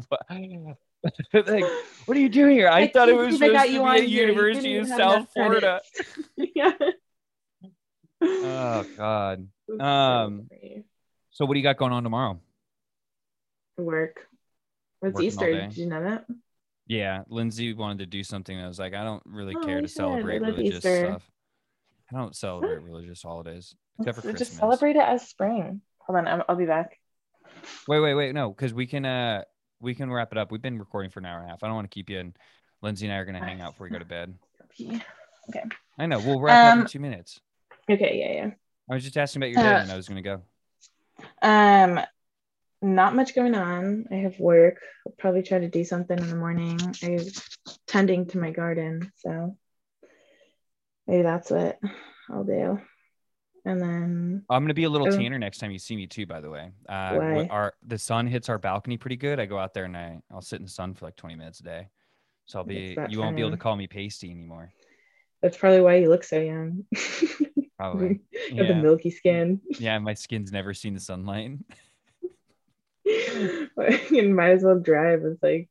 what- like, what are you doing here? I, I thought it was supposed got to you be a on here. You university in south florida. yeah. oh god. Um, so what do you got going on tomorrow work. It's Easter. Did you know that? yeah lindsay wanted to do something i was like i don't really Oh, care to should. Celebrate religious Easter. stuff i don't celebrate religious holidays except for christmas just celebrate it as spring. Hold on, I'm, I'll be back. Wait, wait, wait. No, because we can uh we can wrap it up. We've been recording for an hour and a half. I don't want to keep you in. Lindsay and I are gonna hang out before we go to bed. Okay. I know. We'll wrap up in Um, two minutes. Okay, yeah, Yeah. I was just asking about your day uh, and I was gonna go. Um, not much going on. I have work. I'll probably try to do something in the morning. I'm tending to my garden, so maybe that's what I'll do. And then I'm gonna be a little Oh. tanner next time you see me too. By the way, uh, Why? our the sun hits our balcony pretty good. I go out there and I I'll sit in the sun for like 20 minutes a day. So I'll be you won't be able to call me pasty anymore. that's probably why you look so young. Probably. Got the milky skin. Yeah. My skin's never seen the sunlight. you might as well drive with like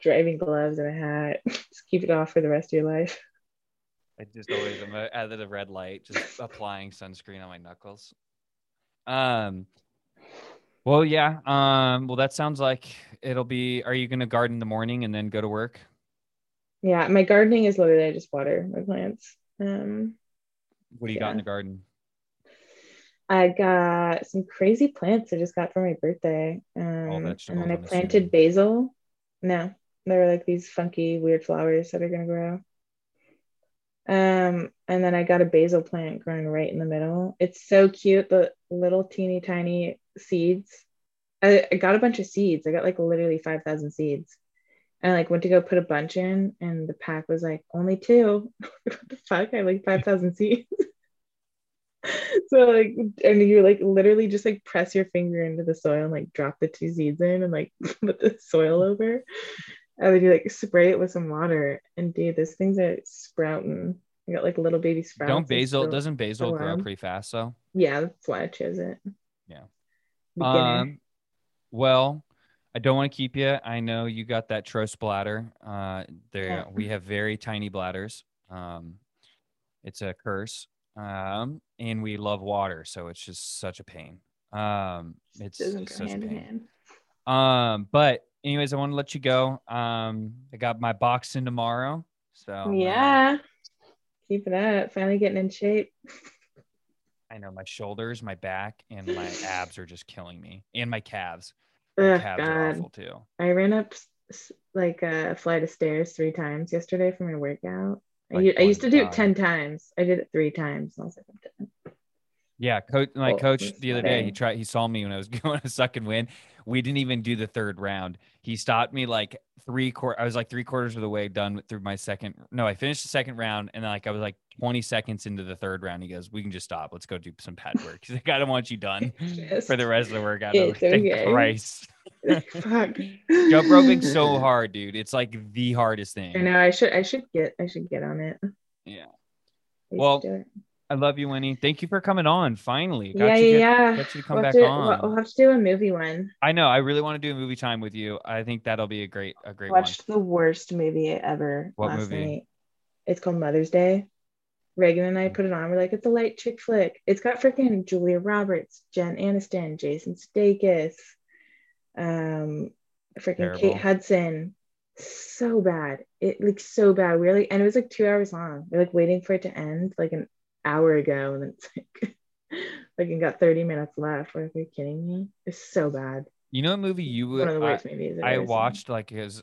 driving gloves and a hat. Just keep it off for the rest of your life. I just always am at the red light, just applying sunscreen on my knuckles. Um. Well, yeah. Um. Well, that sounds like it'll be. Are you gonna garden in the morning and then go to work? Yeah, my gardening is literally I just water my plants. Um, What do you got in the garden? I got some crazy plants I just got for my birthday. Um, and then I planted basil. No, they're like these funky, weird flowers that are gonna grow. Um, and then I got a basil plant growing right in the middle. It's so cute, the little teeny tiny seeds. I, I got a bunch of seeds. I got like literally 5,000 seeds. And I like went to go put a bunch in, and the pack was like only two. what the fuck? I have like 5,000 seeds. so like and you like literally just like press your finger into the soil and like drop the two seeds in and like put the soil over and then you like spray it with some water and dude those things are sprouting you got like little baby sprouts Don't basil? Doesn't basil grow pretty fast though? yeah that's why I chose it Yeah. Beginner. Um. Well, I don't want to keep you. I know you got that tros bladder. Uh, there Yeah. we have very tiny bladders. Um, it's a curse. Um, and we love water, so it's just such a pain. Um, it's such a pain. Um, but anyways, I want to let you go. Um, I got my boxing tomorrow, so yeah keep it up finally getting in shape I know my shoulders, my back, and my abs are just killing me, and my calves. My Ugh, calves are God. awful too. I ran up like a flight of stairs three times yesterday for my workout. I, Like u- I used to do it 10 times. I did it three times. I was like, I'm done. Yeah, coach. My Oh, coach the other day, he tried. He saw me when I was going to suck and win. We didn't even do the third round. He stopped me like three quarter. I was like three quarters of the way done with- through my second. No, I finished the second round, and then like I was like twenty seconds into the third round. He goes, "We can just stop. Let's go do some pad work." He's like, "I don't want you done for the rest of the workout." It's like, "Thank okay. Christ, Fuck. jump roping so hard, dude. It's like the hardest thing. I know. I should. I should get. I should get on it. Yeah. Well. I love you, Winnie. Thank you for coming on. Finally, yeah, you yeah, got you to come we'll back have to, on. We'll, have to do a movie one. I know. I really want to do a movie time with you. I think that'll be a great, a great Watched the worst movie ever What last movie? night. It's called Mother's Day. Reagan and I put it on. We're like, it's a light chick flick. It's got freaking Julia Roberts, Jen Aniston, Jason Sudeikis, um, freaking Terrible. Kate Hudson. So bad. It like so bad. We are like, and it was like two hours long. We're like waiting for it to end like an hour ago, and it's like Like you got 30 minutes left. Like, are you kidding me? It's so bad. You know, a movie you would One of the I- worst movies. I ever seen. watched like his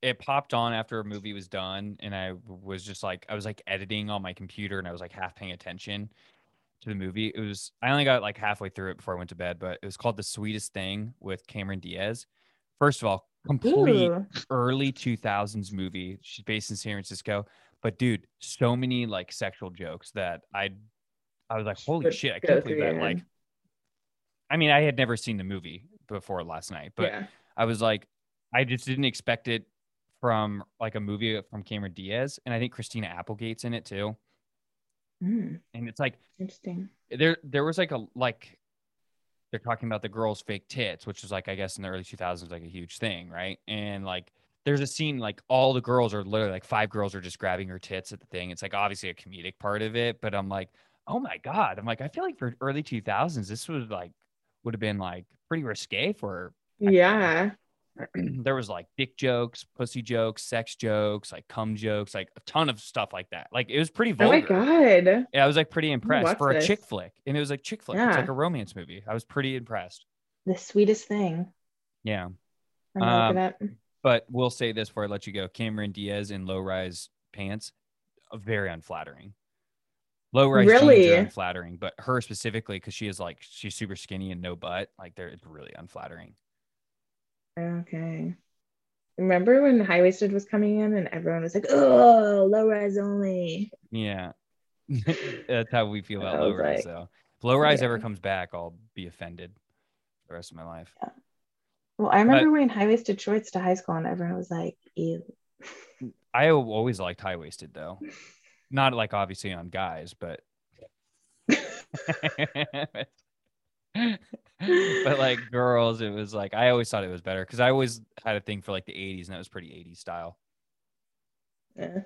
it popped on after a movie was done and I was just like I was like editing on my computer and I was like half paying attention to the movie. It was I only got like halfway through it before I went to bed, but it was called The Sweetest Thing with Cameron Diaz. First of all, complete Ooh. early 2000s movie. She's based in San Francisco, but dude, so many like sexual jokes that I I was like, "Holy shit, I can't believe that." Like. I mean, I had never seen the movie before last night, but yeah. I was like, I just didn't expect it from like a movie from Cameron Diaz, and I think Christina Applegate's in it too. Mm, And it's like interesting. there, there was like a like they're talking about the girl's fake tits, which was like I guess in the early 2000s like a huge thing, right? And like there's a scene like all the girls are literally like five girls are just grabbing her tits at the thing. It's like obviously a comedic part of it, but I'm like, oh my god, I'm like I feel like for early 2000s this was like would have been like pretty risque for. Yeah. there was like dick jokes, pussy jokes, sex jokes, like cum jokes, like a ton of stuff like that. Like it was pretty Oh my god. Yeah, I was like pretty impressed for a chick flick, and it was like chick flick. It's like a romance movie. I was pretty impressed. The sweetest thing. Yeah, I'm Um, look it up. But we'll say this before I let you go: Cameron Diaz in low rise pants, uh, very unflattering. Low rise jeans Really? are unflattering, but her specifically because she is like she's super skinny and no butt. Like they're it's really unflattering. Okay. Remember when high waisted was coming in and everyone was like, "Oh, low rise only." Yeah, that's how we feel about low rise. like, So if low rise ever comes back, I'll be offended the rest of my life. Well, I remember wearing high waisted shorts to high school, and everyone was like, "Ew." I always liked high waisted though, not like obviously on guys, but but like girls, it was like I always thought it was better because I always had a thing for like the '80s, and that was pretty '80s style. Yeah.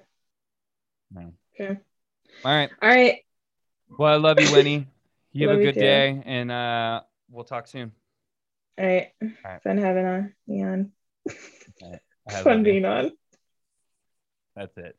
No. Okay. All right, All right. well, I love you, Winnie. You have a good day, and uh, we'll talk soon. All right. right. Fun having on. Me on. Fun being on. That's it.